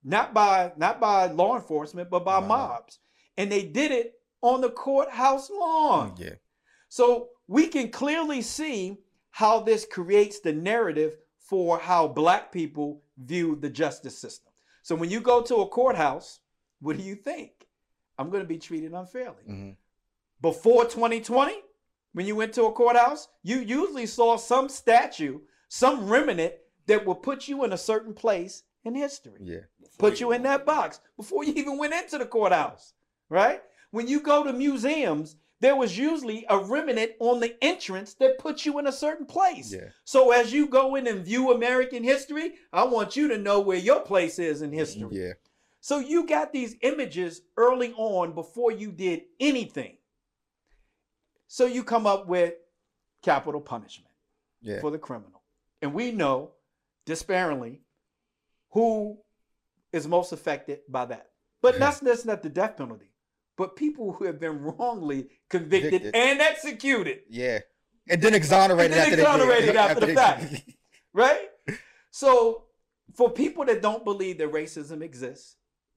not by not by law enforcement, but by By mob. mobs, and they did it on the courthouse lawn. Yeah. So we can clearly see how this creates the narrative for how black people view the justice system. So when you go to a courthouse, what do you think? I'm going to be treated unfairly Mhm. before 2020, when you went to a courthouse, you usually saw some statue, some remnant that would put you in a certain place in history. Yeah. Put you in that box before you even went into the courthouse, right? When you go to museums, there was usually a remnant on the entrance that put you in a certain place. Yeah. So as you go in and view American history, I want you to know where your place is in history. Yeah. So you got these images early on before you did anything. So you come up with capital punishment Yeah. for the criminal. And we know disparingly who is most affected by that. But that's, that's not the death penalty, but people who have been wrongly convicted Convicted. and executed, Yeah. And then exonerated And then after they did. exonerated after the fact. right? So for people that don't believe that racism exists,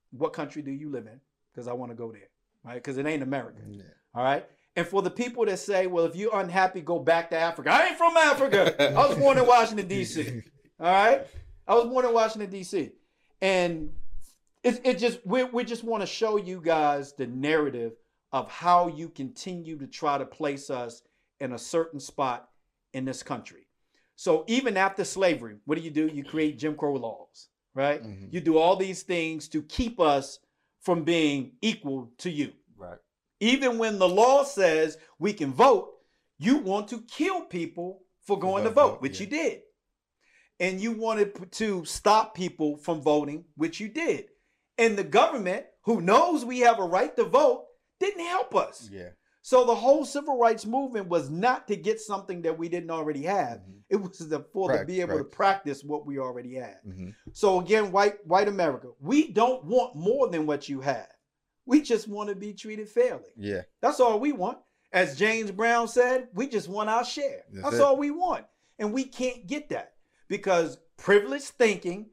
what country do you live in? Because I want to go there, right? Because it ain't America. Yeah. All right. And for the people that say, well, if you're unhappy, go back to Africa. I ain't from Africa. I was born in Washington, D.C. All right. I was born in Washington, D.C. And it, it just, we, we just want to show you guys the narrative of how you continue to try to place us in a certain spot in this country. So even after slavery, what do you do? You create Jim Crow laws, right? Mhm. You do all these things to keep us from being equal to you. Right. Even when the law says we can vote, you want to kill people for going to vote, vote, which yeah. you did. And you wanted to stop people from voting, which you did. And the government, who knows we have a right to vote, didn't help us. Yeah. So the whole civil rights movement was not to get something that we didn't already have. Mhm. It was to, for to be able to practice what we already had. Mhm. So again, white white America, we don't want more than what you have. We just want to be treated fairly. Yeah. That's all we want. As James Brown said, we just want our share. That's That's, all we want. And we can't get that because privileged thinking,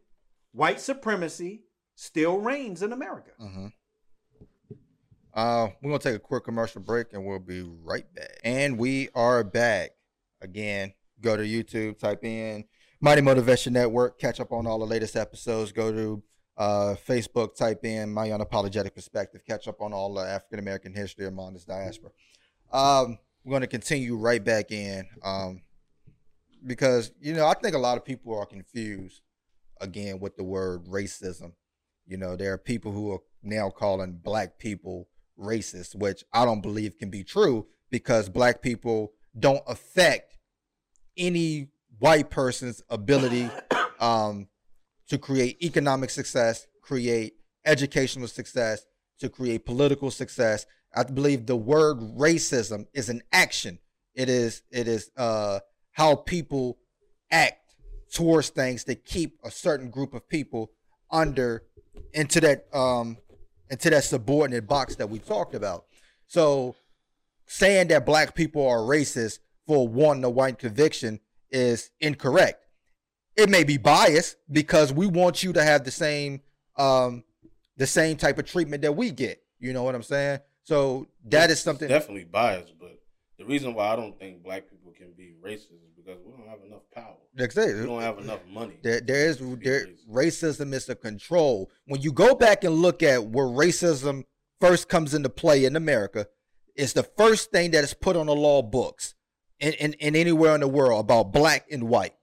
white supremacy still reigns in America. hmm Uh, we're gonna take a quick commercial break and we'll be right back. And we are back again. Go to YouTube, type in Mighty Motivation Network, catch up on all the latest episodes. Go to uh, Facebook, type in My Unapologetic Perspective, catch up on all the African American history among this diaspora. Um, we're gonna continue right back in um, because you know I think a lot of people are confused again with the word racism. You know, there are people who are now calling black people racist, which I don't believe can be true because black people don't affect any white person's ability um, to create economic success, create educational success, to create political success. I believe the word racism is an action. It is it is uh, how people act towards things to keep a certain group of people under into that um into that subordinate box that we talked about. So saying that black people are racist for one the white conviction is incorrect. It may be biased because we want you to have the same um the same type of treatment that we get. You know what I'm saying? So that It's is something definitely biased, but the reason why I don't think black people can be racist is because we don't have enough power. I We don't have enough money. There, there is there, racism is a control. When you go back and look at where racism first comes into play in America, it's the first thing that is put on the law books in, in, in anywhere in the world about black and white.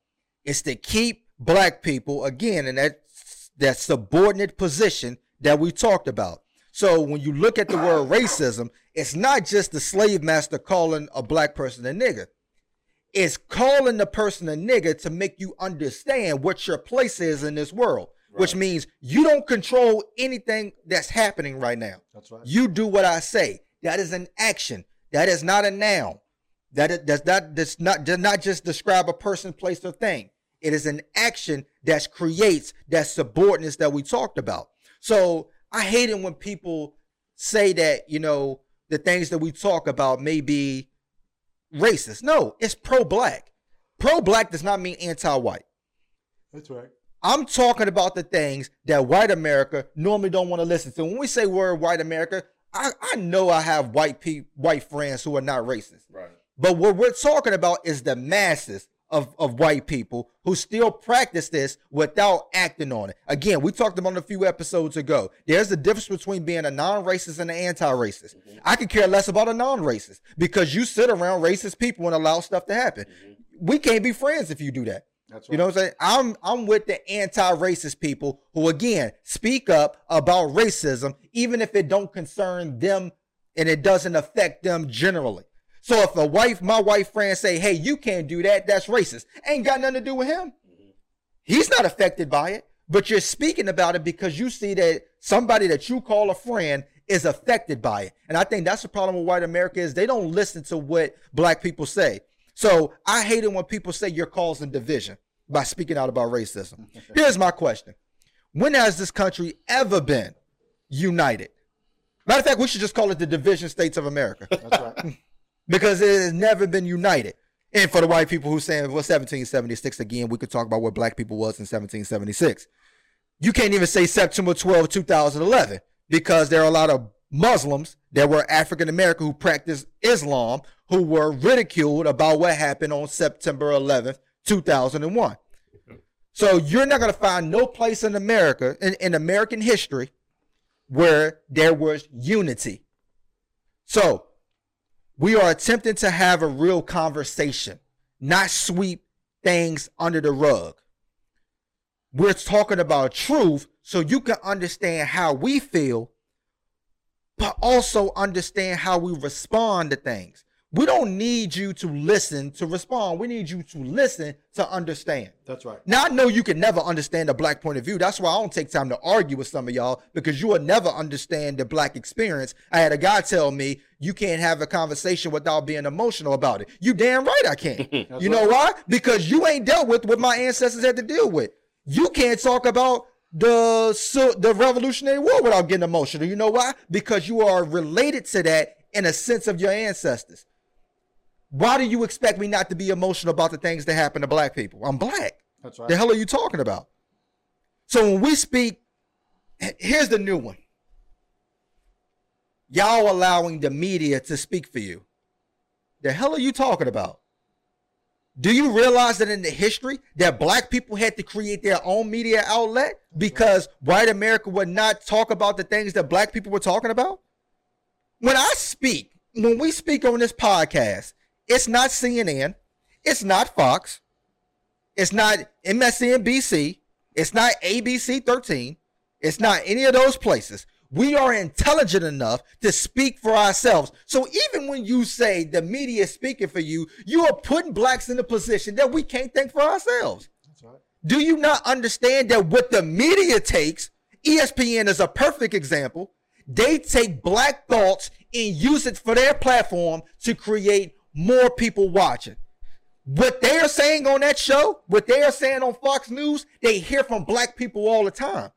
It's to keep black people again in that that subordinate position that we talked about. So when you look at the word racism, it's not just the slave master calling a black person a nigger It's calling the person a nigga to make you understand what your place is in this world, which means you don't control anything that's happening right now. That's right. You do what I say. That is an action. That is not a noun. That is, does not does not does not just describe a person, place, or thing. It is an action that creates that subordinates that we talked about. So I hate it when people say that you know the things that we talk about may be racist. No, it's pro-black. Pro-black does not mean anti-white. That's right. I'm talking about the things that white America normally don't want to listen to. When we say word white America, I, I know I have white pe- white friends who are not racist. Right. But what we're talking about is the masses of, of white people who still practice this without acting on it. Again, we talked about it a few episodes ago. There's a difference between being a non-racist and an anti-racist. I could care less about a non-racist because you sit around racist people and allow stuff to happen. We can't be friends if you do that. That's right. You know what I'm saying? I'm I'm with the anti-racist people who again speak up about racism, even if it don't concern them and it doesn't affect them generally. So if a wife, my wife friend say, hey, you can't do that, that's racist. Ain't got nothing to do with him. He's not affected by it, but you're speaking about it because you see that somebody that you call a friend is affected by it. And I think that's the problem with white America is they don't listen to what black people say. So I hate it when people say you're causing division by speaking out about racism. Here's my question. When has this country ever been united? Matter of fact, we should just call it the division states of America That's right. because it has never been united. And for the white people who saying, well, 1776 again, we could talk about what black people was in 1776. You can't even say September 12, 2011, because there are a lot of Muslims that were African American who practiced Islam who were ridiculed about what happened on September 11th, 2001. So you're not going to find no place in America, in, in American history, where there was unity. So we are attempting to have a real conversation, not sweep things under the rug. We're talking about truth so you can understand how we feel, but also understand how we respond to things. We don't need you to listen to respond. We need you to listen to understand. That's right. Now I know you can never understand the black point of view. That's why I don't take time to argue with some of y'all because you will never understand the black experience. I had a guy tell me you can't have a conversation without being emotional about it. You damn right I can't. you know why? Because you ain't dealt with what my ancestors had to deal with. You can't talk about the so, the Revolutionary War without getting emotional. You know why? Because you are related to that in a sense of your ancestors. Why do you expect me not to be emotional about the things that happen to black people? I'm black. That's right. The hell are you talking about? So when we speak, here's the new one. Y'all allowing the media to speak for you. The hell are you talking about? Do you realize that in the history that black people had to create their own media outlet because white America would not talk about the things that black people were talking about? When I speak, when we speak on this podcast, it's not CNN, it's not Fox, it's not MSNBC. It's not ABC 13. It's not any of those places. we are intelligent enough to speak for ourselves. So even when you say the media is speaking for you, you are putting blacks in a position that we can't think for ourselves. That's right. Do you not understand that what the media takes, ESPN is a perfect example, they take black thoughts and use it for their platform to create more people watching. What they are saying on that show, what they are saying on Fox News, they hear from black people all the time.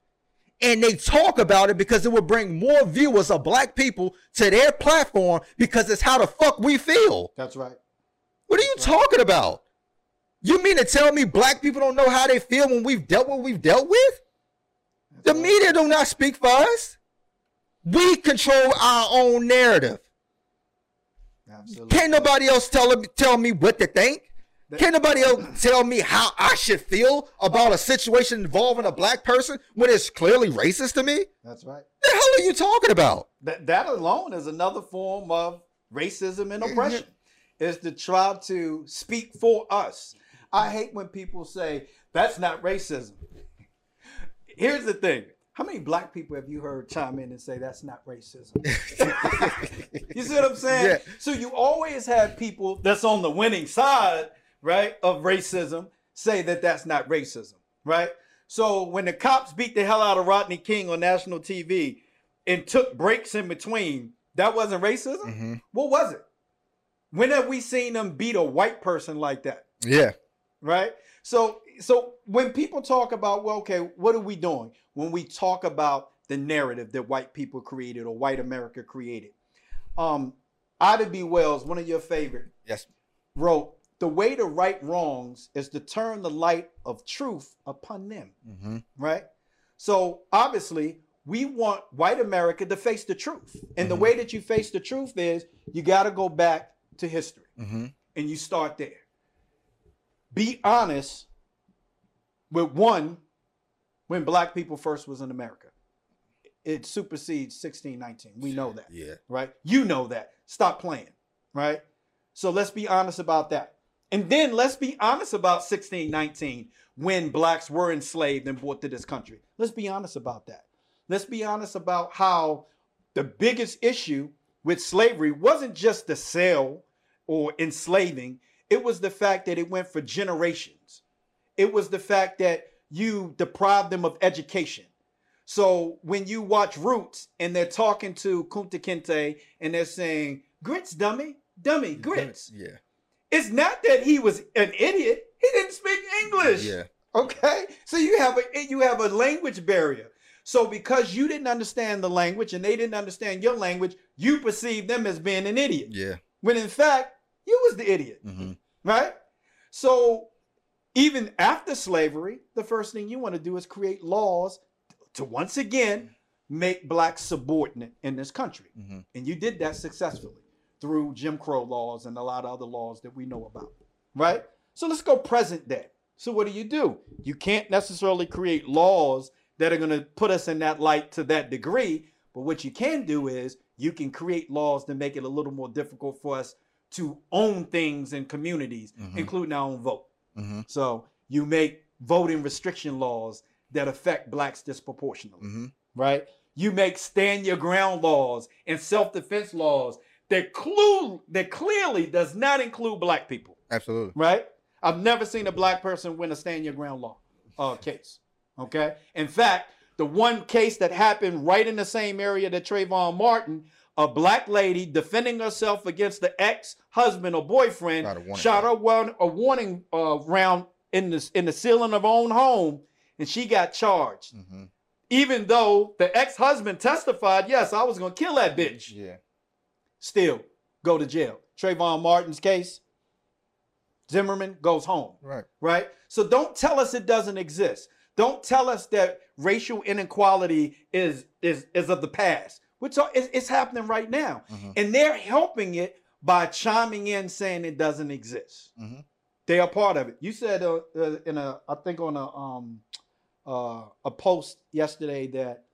And they talk about it because it will bring more viewers of black people to their platform because it's how the fuck we feel. That's right. What are you talking about? You mean to tell me black people don't know how they feel when we've dealt what we've dealt with? The media do not speak for us. We control our own narrative. Absolutely. Can't nobody else tell tell me what to think. Can't nobody else tell me how I should feel about a situation involving a black person when it's clearly racist to me? That's right. The hell are you talking about? That that alone is another form of racism and oppression. Is to try to speak for us. I hate when people say that's not racism. Here's the thing. How many black people have you heard chime in and say that's not racism? you see what I'm saying? Yeah. So you always have people that's on the winning side, right, of racism say that that's not racism, right? So when the cops beat the hell out of Rodney King on national TV and took breaks in between, that wasn't racism? Mm-hmm. What was it? When have we seen them beat a white person like that? Yeah. right? So so when people talk about well, okay, what are we doing when we talk about the narrative that white people created or white America created? Um, Ida B. Wells, one of your favorite, Yes. wrote, "The way to right wrongs is to turn the light of truth upon them." Mm-hmm. Right. So obviously, we want white America to face the truth, and the Mhm. way that you face the truth is you got to go back to history Mm-hmm. and you start there. Be honest with one when black people first was in America. It supersedes 1619. We know that, Yeah. right? You know that. Stop playing, right? So let's be honest about that. And then let's be honest about 1619 when blacks were enslaved and brought to this country. Let's be honest about that. Let's be honest about how the biggest issue with slavery wasn't just the sale or enslaving, it was the fact that it went for generations. It was the fact that you deprived them of education. So when you watch Roots and they're talking to Kunta Kinte and they're saying, grits, dummy, dummy, grits. Yeah. It's not that he was an idiot. He didn't speak English. Yeah. Okay, so you have a you have a language barrier. So because you didn't understand the language and they didn't understand your language, you perceived them as being an idiot. Yeah. When in fact, you was the idiot, Mm-hmm. right? So even after slavery, the first thing you want to do is create laws to once again make blacks subordinate in this country. Mm-hmm. And you did that successfully through Jim Crow laws and a lot of other laws that we know about, right? So let's go present day. So what do you do? You can't necessarily create laws that are going to put us in that light to that degree, but what you can do is you can create laws to make it a little more difficult for us to own things in communities, Mhm. including our own vote. Mm-hmm. So you make voting restriction laws that affect blacks disproportionately Mm-hmm. right? You make stand your ground laws and self-defense laws that clue that clearly does not include black people, Absolutely. right? I've never seen a black person win a stand your ground law uh, case. Okay. In fact, the one case that happened right in the same area that Trayvon Martin, a black lady defending herself against the ex-husband or boyfriend, Shot a warning shot her one a warning uh, round in the in the ceiling of her own home, and she got charged Mm-hmm. even though the ex-husband testified, yes, I was gonna kill that bitch. Yeah. Still go to jail. Trayvon Martin's case, Zimmerman goes home, Right. right? So don't tell us it doesn't exist. Don't tell us that racial inequality is is is of the past. Are, it's, it's happening right now, Mhm. and they're helping it by chiming in saying it doesn't exist. Mhm. They are part of it. You said uh, uh, in a, I think on a um uh, a post yesterday that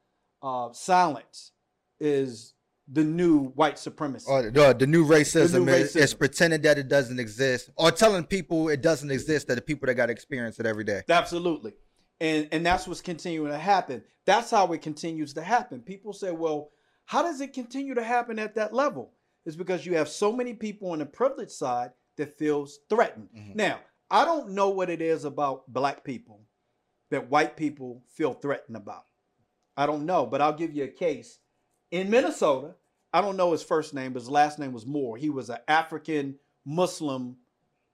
uh, silence is the new white supremacy. Or the, the new racism, The new is, is pretending that it doesn't exist, or telling people it doesn't exist that the people that got to experience it every day. Absolutely. And and that's what's continuing to happen. That's how it continues to happen. People say, well, how does it continue to happen at that level? It's because you have so many people on the privileged side that feels threatened. Mhm. Now, I don't know what it is about black people that white people feel threatened about. I don't know, but I'll give you a case. In Minnesota, I don't know his first name, but his last name was Moore. He was an African Muslim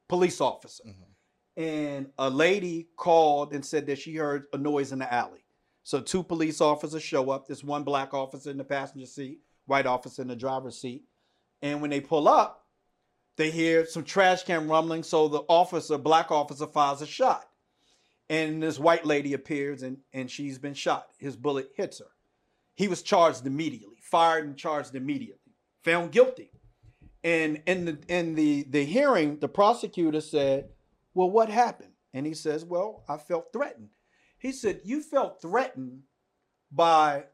police officer. Mhm. And a lady called and said that she heard a noise in the alley. So two police officers show up. There's one black officer in the passenger seat, white officer in the driver's seat. And when they pull up, they hear some trash can rumbling. So the officer, black officer, fires a shot. And this white lady appears and, and she's been shot. His bullet hits her. He was charged immediately, fired and charged immediately, found guilty. And in the in the, the hearing, the prosecutor said, Well, what happened? And he says, Well, I felt threatened. He said, You felt threatened by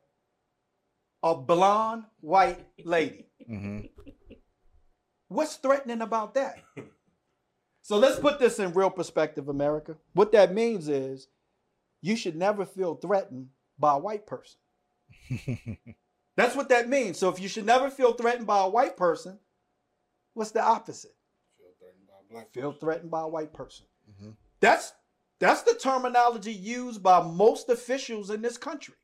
a blonde white lady. Mhm. What's threatening about that? So let's put this in real perspective, America. What that means is you should never feel threatened by a white person. That's what that means. So if you should never feel threatened by a white person, what's the opposite? Feel threatened by a black Feel threatened by a white person. Mhm. That's that's the terminology used by most officials in this country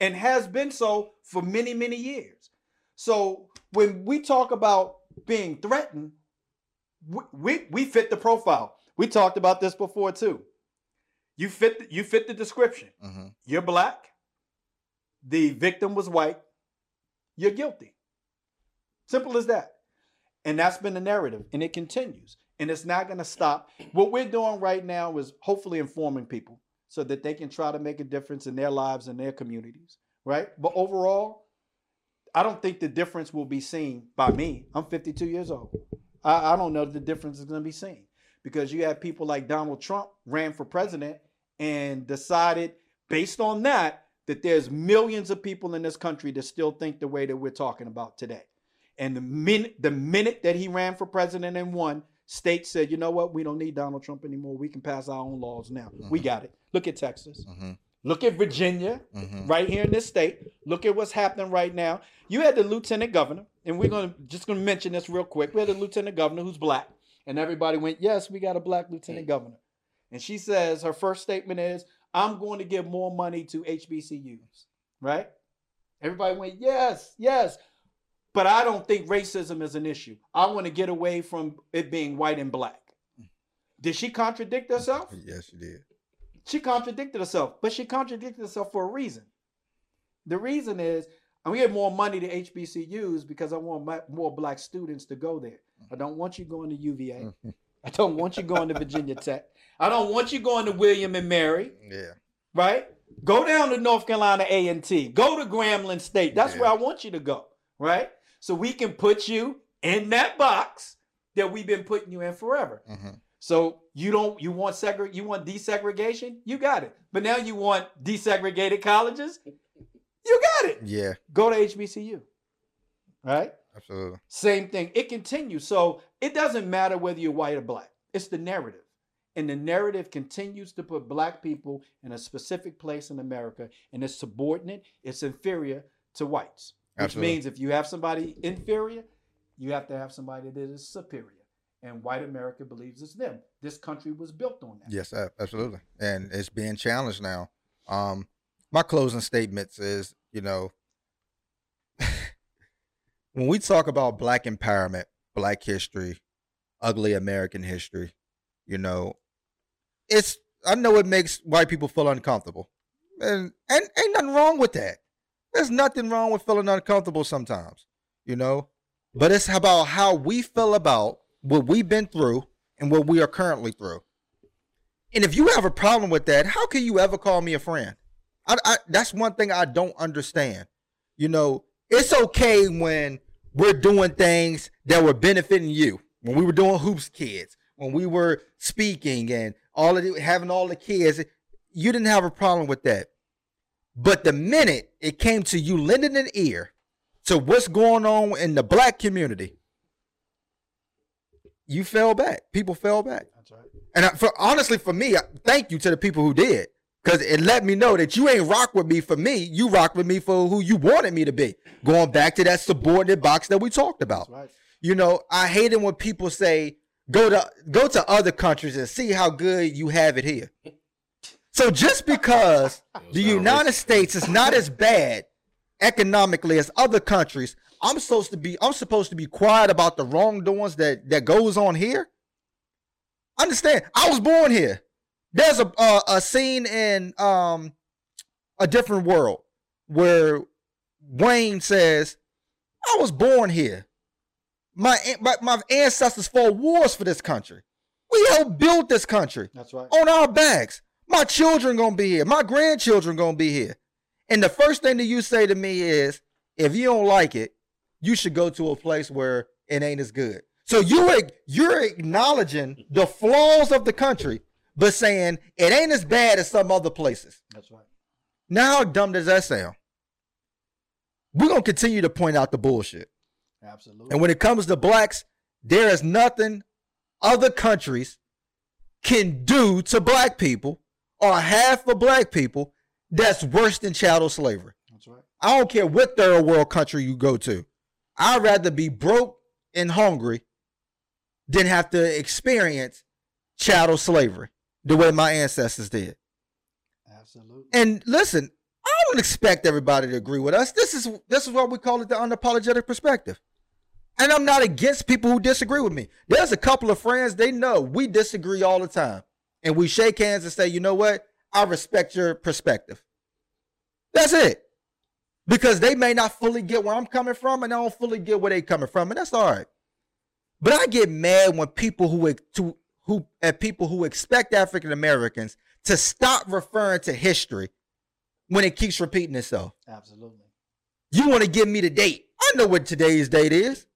and has been so for many, many years. So when we talk about being threatened, we, we, we fit the profile. We talked about this before too. You fit the, you fit the description. Mhm. You're black. The victim was white. You're guilty. Simple as that. And that's been the narrative, and it continues. And it's not going to stop. What we're doing right now is hopefully informing people so that they can try to make a difference in their lives and their communities, right? But overall, I don't think the difference will be seen by me. I'm 52 years old. I, I don't know the difference is going to be seen because you have people like Donald Trump ran for president and decided based on that that there's millions of people in this country that still think the way that we're talking about today. And the minute the minute that he ran for president and won, states said, you know what, we don't need Donald Trump anymore. We can pass our own laws now. We Mhm. got it. Look at Texas. Mhm. Look at Virginia Mhm. right here in this state. Look at what's happening right now. You had the lieutenant governor, and we're gonna just gonna mention this real quick. We had a lieutenant governor who's black, and everybody went, "Yes, we got a black lieutenant governor." And she says her first statement is, "I'm going to give more money to HBCUs." Right? Everybody went, "Yes, yes." But I don't think racism is an issue. I want to get away from it being white and black. Did she contradict herself? Yes, she did. She contradicted herself, but she contradicted herself for a reason. The reason is I'm gonna give more money to HBCUs because I want my, more black students to go there. I don't want you going to UVA. I don't want you going to Virginia Tech. I don't want you going to William and Mary, Yeah. right? Go down to North Carolina A&T. Go to Grambling State. That's Yeah. where I want you to go, right? So we can put you in that box that we've been putting you in forever. Mhm. So you don't you want segre you want desegregation? You got it. But now you want desegregated colleges? You got it. Yeah. Go to HBCU. Right? Absolutely. Same thing. It continues. So it doesn't matter whether you're white or black. It's the narrative. And the narrative continues to put black people in a specific place in America and it's subordinate, it's inferior to whites. Which Absolutely. means if you have somebody inferior, you have to have somebody that is superior. And white America believes it's them. This country was built on that. Yes, absolutely. And it's being challenged now. Um, my closing statements is, you know, when we talk about black empowerment, black history, ugly American history, you know, it's I know it makes white people feel uncomfortable. And and ain't nothing wrong with that. There's nothing wrong with feeling uncomfortable sometimes, you know? But it's about how we feel about what we've been through and what we are currently through. And if you have a problem with that, how can you ever call me a friend? I, I, that's one thing I don't understand. You know, it's okay when we're doing things that were benefiting you. When we were doing hoops kids, when we were speaking and all of the, having all the kids, you didn't have a problem with that. But the minute it came to you lending an ear to what's going on in the black community, you fell back. People fell back. That's right. And I, for honestly, for me, I- thank you to the people who did, Cause it let me know that you ain't rock with me for me. You rock with me for who you wanted me to be. Going back to that subordinate box that we talked about. Right. You know, I hate it when people say go to go to other countries and see how good you have it here. So just because the United. States is not as bad economically as other countries, I'm supposed to be I'm supposed to be quiet about the wrongdoings that that goes on here. Understand? I was born here. There's a a, a scene in um a different world where Wayne says, "I was born here. My my, my ancestors fought wars for this country. We helped build this country That's right. on our backs. My children gonna be here. My grandchildren gonna be here. And the first thing that you say to me is, if you don't like it, you should go to a place where it ain't as good. So you you're acknowledging the flaws of the country, but saying it ain't as bad as some other places. That's right. Now, how dumb does that sound? We're gonna continue to point out the bullshit. Absolutely. And when it comes to blacks, there is nothing other countries can do to black people or half of black people that's worse than chattel slavery. That's right. I don't care what third world country you go to. I'd rather be broke and hungry than have to experience chattel slavery the way my ancestors did. Absolutely. And listen, I don't expect everybody to agree with us. This is this is what we call it the unapologetic perspective. And I'm not against people who disagree with me. There's a couple of friends they know we disagree all the time. And we shake hands and say, "You know what? I respect your perspective." That's it. Because they may not fully get where I'm coming from and I don't fully get where they're coming from, and that's all right. But I get mad when people who to who at people who expect African Americans to stop referring to history when it keeps repeating itself. Absolutely. You want to give me the date. I know what today's date is.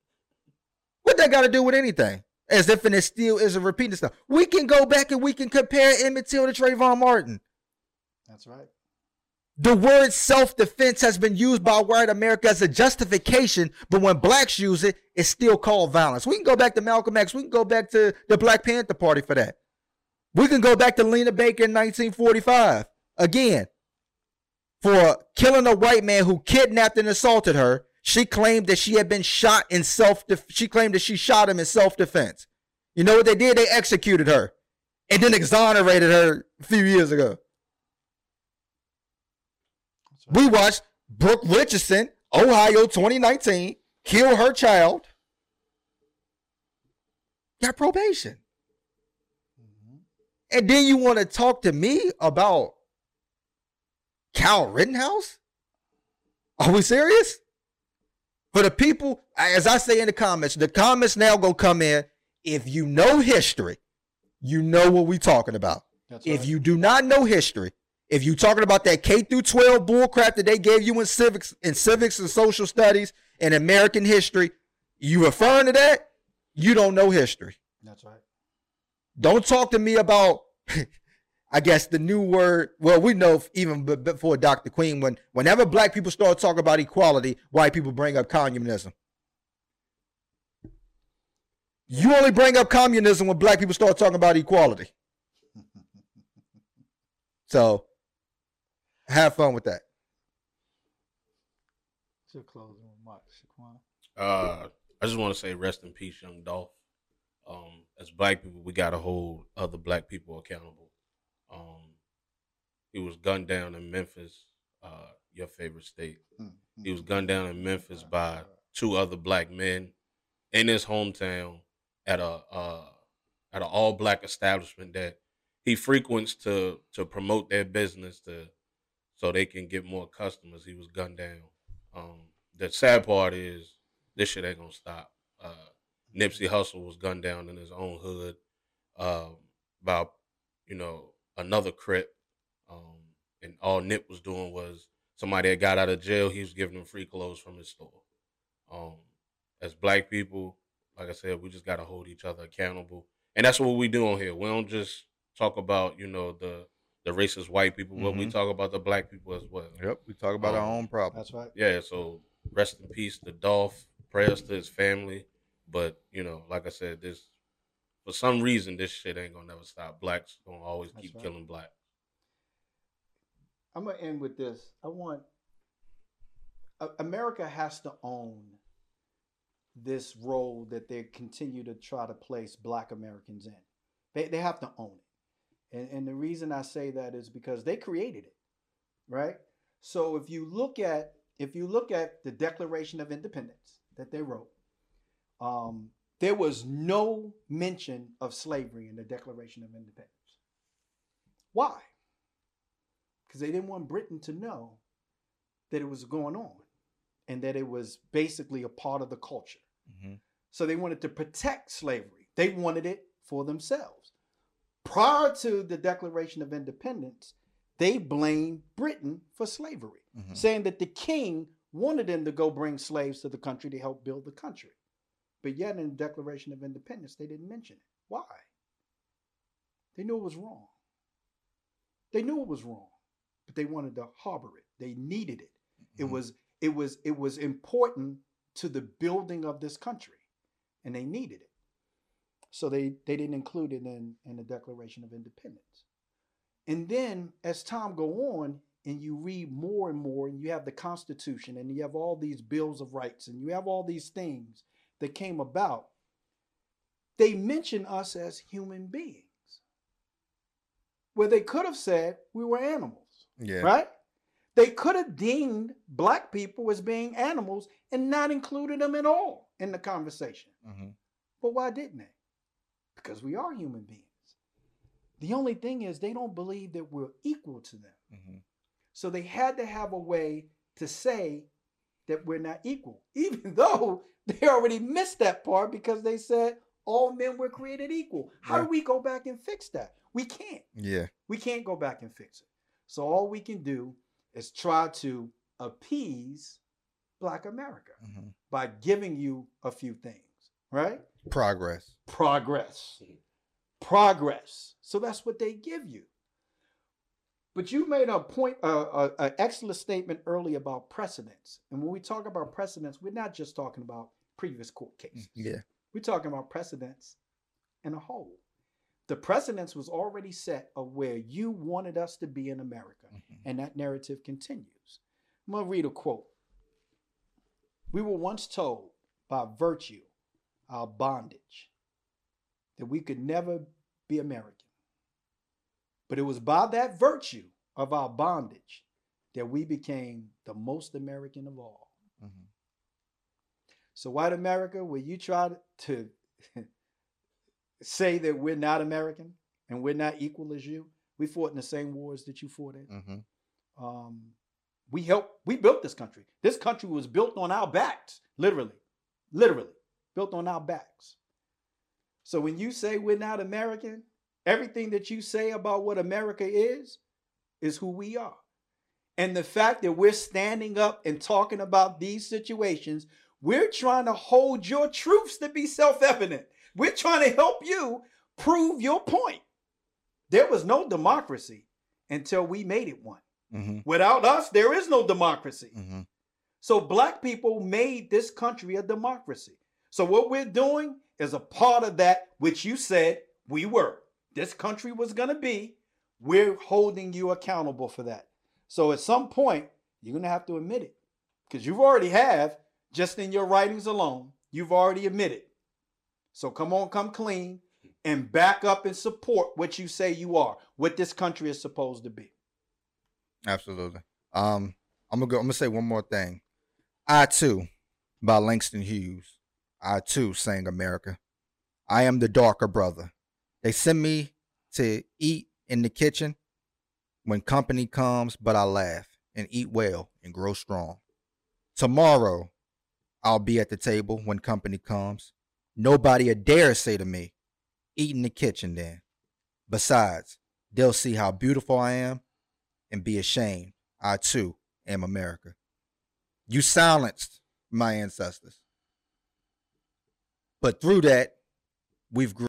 What that got to do with anything? As if and it still is a repeating stuff. We can go back and we can compare Emmett Till to Trayvon Martin. That's right. The word self defense has been used by white America as a justification, but when blacks use it, it's still called violence. We can go back to Malcolm X. We can go back to the Black Panther Party for that. We can go back to Lena Baker in 1945 again for killing a white man who kidnapped and assaulted her. She claimed that she had been shot in self. She claimed that she shot him in self defense. You know what they did? They executed her and then exonerated her a few years ago. Right. We watched Brooke Richardson, Ohio 2019, kill her child. Got probation. Mhm. And then you want to talk to me about Kyle Rittenhouse? Are we serious? For the people, as I say in the comments, the comments now gonna come in. If you know history, you know what we talking about. That's If right. you do not know history, if you talking about that K through 12 bullcrap that they gave you in civics, in civics and social studies and American history, you referring to that, you don't know history. That's right. Don't talk to me about, I guess the new word. Well, we know even before Dr. Queen, when whenever black people start talking about equality, white people bring up communism. You only bring up communism when black people start talking about equality. So, have fun with that. It's your closing remarks, Shaquan. Uh, I just want to say rest in peace, Young Dolph. Um, as black people, we gotta hold other black people accountable. He was gunned down in Memphis, uh, your favorite state. He was gunned down in Memphis by two other black men in his hometown at a uh, at an all black establishment that he frequents to to promote their business to so they can get more customers. He was gunned down. Um, the sad part is this shit ain't gonna stop. Uh, Nipsey Hussle was gunned down in his own hood um, by you know another crip, um, and all Nip was doing was somebody that got out of jail. He was giving them free clothes from his store. Um, as black people, like I said, we just gotta hold each other accountable, and that's what we do on here. We don't just talk about you know the the racist white people, but we Mhm. talk about the black people as well. Yep, we talk about our Um, own problems. That's right. Yeah, so rest in peace to Dolph. Prayers to his family. But, you know, like I said, this for some reason this shit ain't gonna never stop. Blacks gonna always That's keep right. killing black. I'm gonna end with this. I want America has to own this role that they continue to try to place Black Americans in. They they have to own it, and and the reason I say that is because they created it, right? So if you look at if you look at the Declaration of Independence that they wrote, um, there was no mention of slavery in the Declaration of Independence. Why? Because they didn't want Britain to know that it was going on and that it was basically a part of the culture. Mm-hmm. So they wanted to protect slavery. They wanted it for themselves. Prior to the Declaration of Independence, they blamed Britain for slavery, mm-hmm. saying that the king wanted them to go bring slaves to the country to help build the country. But yet in the Declaration of Independence, they didn't mention it. Why? They knew it was wrong. They knew it was wrong, but they wanted to harbor it. They needed it. Mm-hmm. It was it was it was important to the building of this country, and they needed it. So they they didn't include it in in the Declaration of Independence. And then as time go on, and you read more and more, and you have the Constitution, and you have all these bills of rights, and you have all these things that came about. They mention us as human beings where they could have said we were animals. Yeah. Right? They could have deemed black people as being animals and not included them at all in the conversation. Mm-hmm. But why didn't they? Because we are human beings. The only thing is, they don't believe that we're equal to them. Mm-hmm. So they had to have a way to say that we're not equal, even though they already missed that part because they said all men were created equal. How yeah. do we go back and fix that? We can't. Yeah. We can't go back and fix it. So all we can do is try to appease Black America mm-hmm. by giving you a few things, right? Progress. Progress. Progress. So that's what they give you. But you made a point, uh, an excellent statement early about precedents. And when we talk about precedents, we're not just talking about previous court cases. Yeah. We're talking about precedents in a whole the precedence was already set of where you wanted us to be in America. Mm-hmm. And that narrative continues. I'm going to read a quote. We were once told by virtue, our bondage, that we could never be American. But it was by that virtue of our bondage that we became the most American of all. Mm-hmm. So, white America, where you try to say that we're not American and we're not equal as you. We fought in the same wars that you fought in. Mm-hmm. Um, we helped. We built this country. This country was built on our backs, literally, literally built on our backs. So when you say we're not American, everything that you say about what America is, is who we are. And the fact that we're standing up and talking about these situations, we're trying to hold your truths to be self evident. We're trying to help you prove your point. There was no democracy until we made it one. Mm-hmm. Without us, there is no democracy. Mm-hmm. So black people made this country a democracy. So what we're doing is a part of that which you said we were. This country was going to be. We're holding you accountable for that. So at some point, you're going to have to admit it because you've already have, just in your writings alone, you've already admitted so come on, come clean and back up and support what you say you are, what this country is supposed to be. Absolutely. Um, I'm gonna go. I'm gonna say one more thing. I too, by Langston Hughes. I too sang America. I am the darker brother. They send me to eat in the kitchen when company comes, but I laugh and eat well and grow strong. Tomorrow, I'll be at the table when company comes. Nobody a dare say to me, eat in the kitchen then. Besides, they'll see how beautiful I am and be ashamed. I too am America. You silenced my ancestors. But through that, we've grown.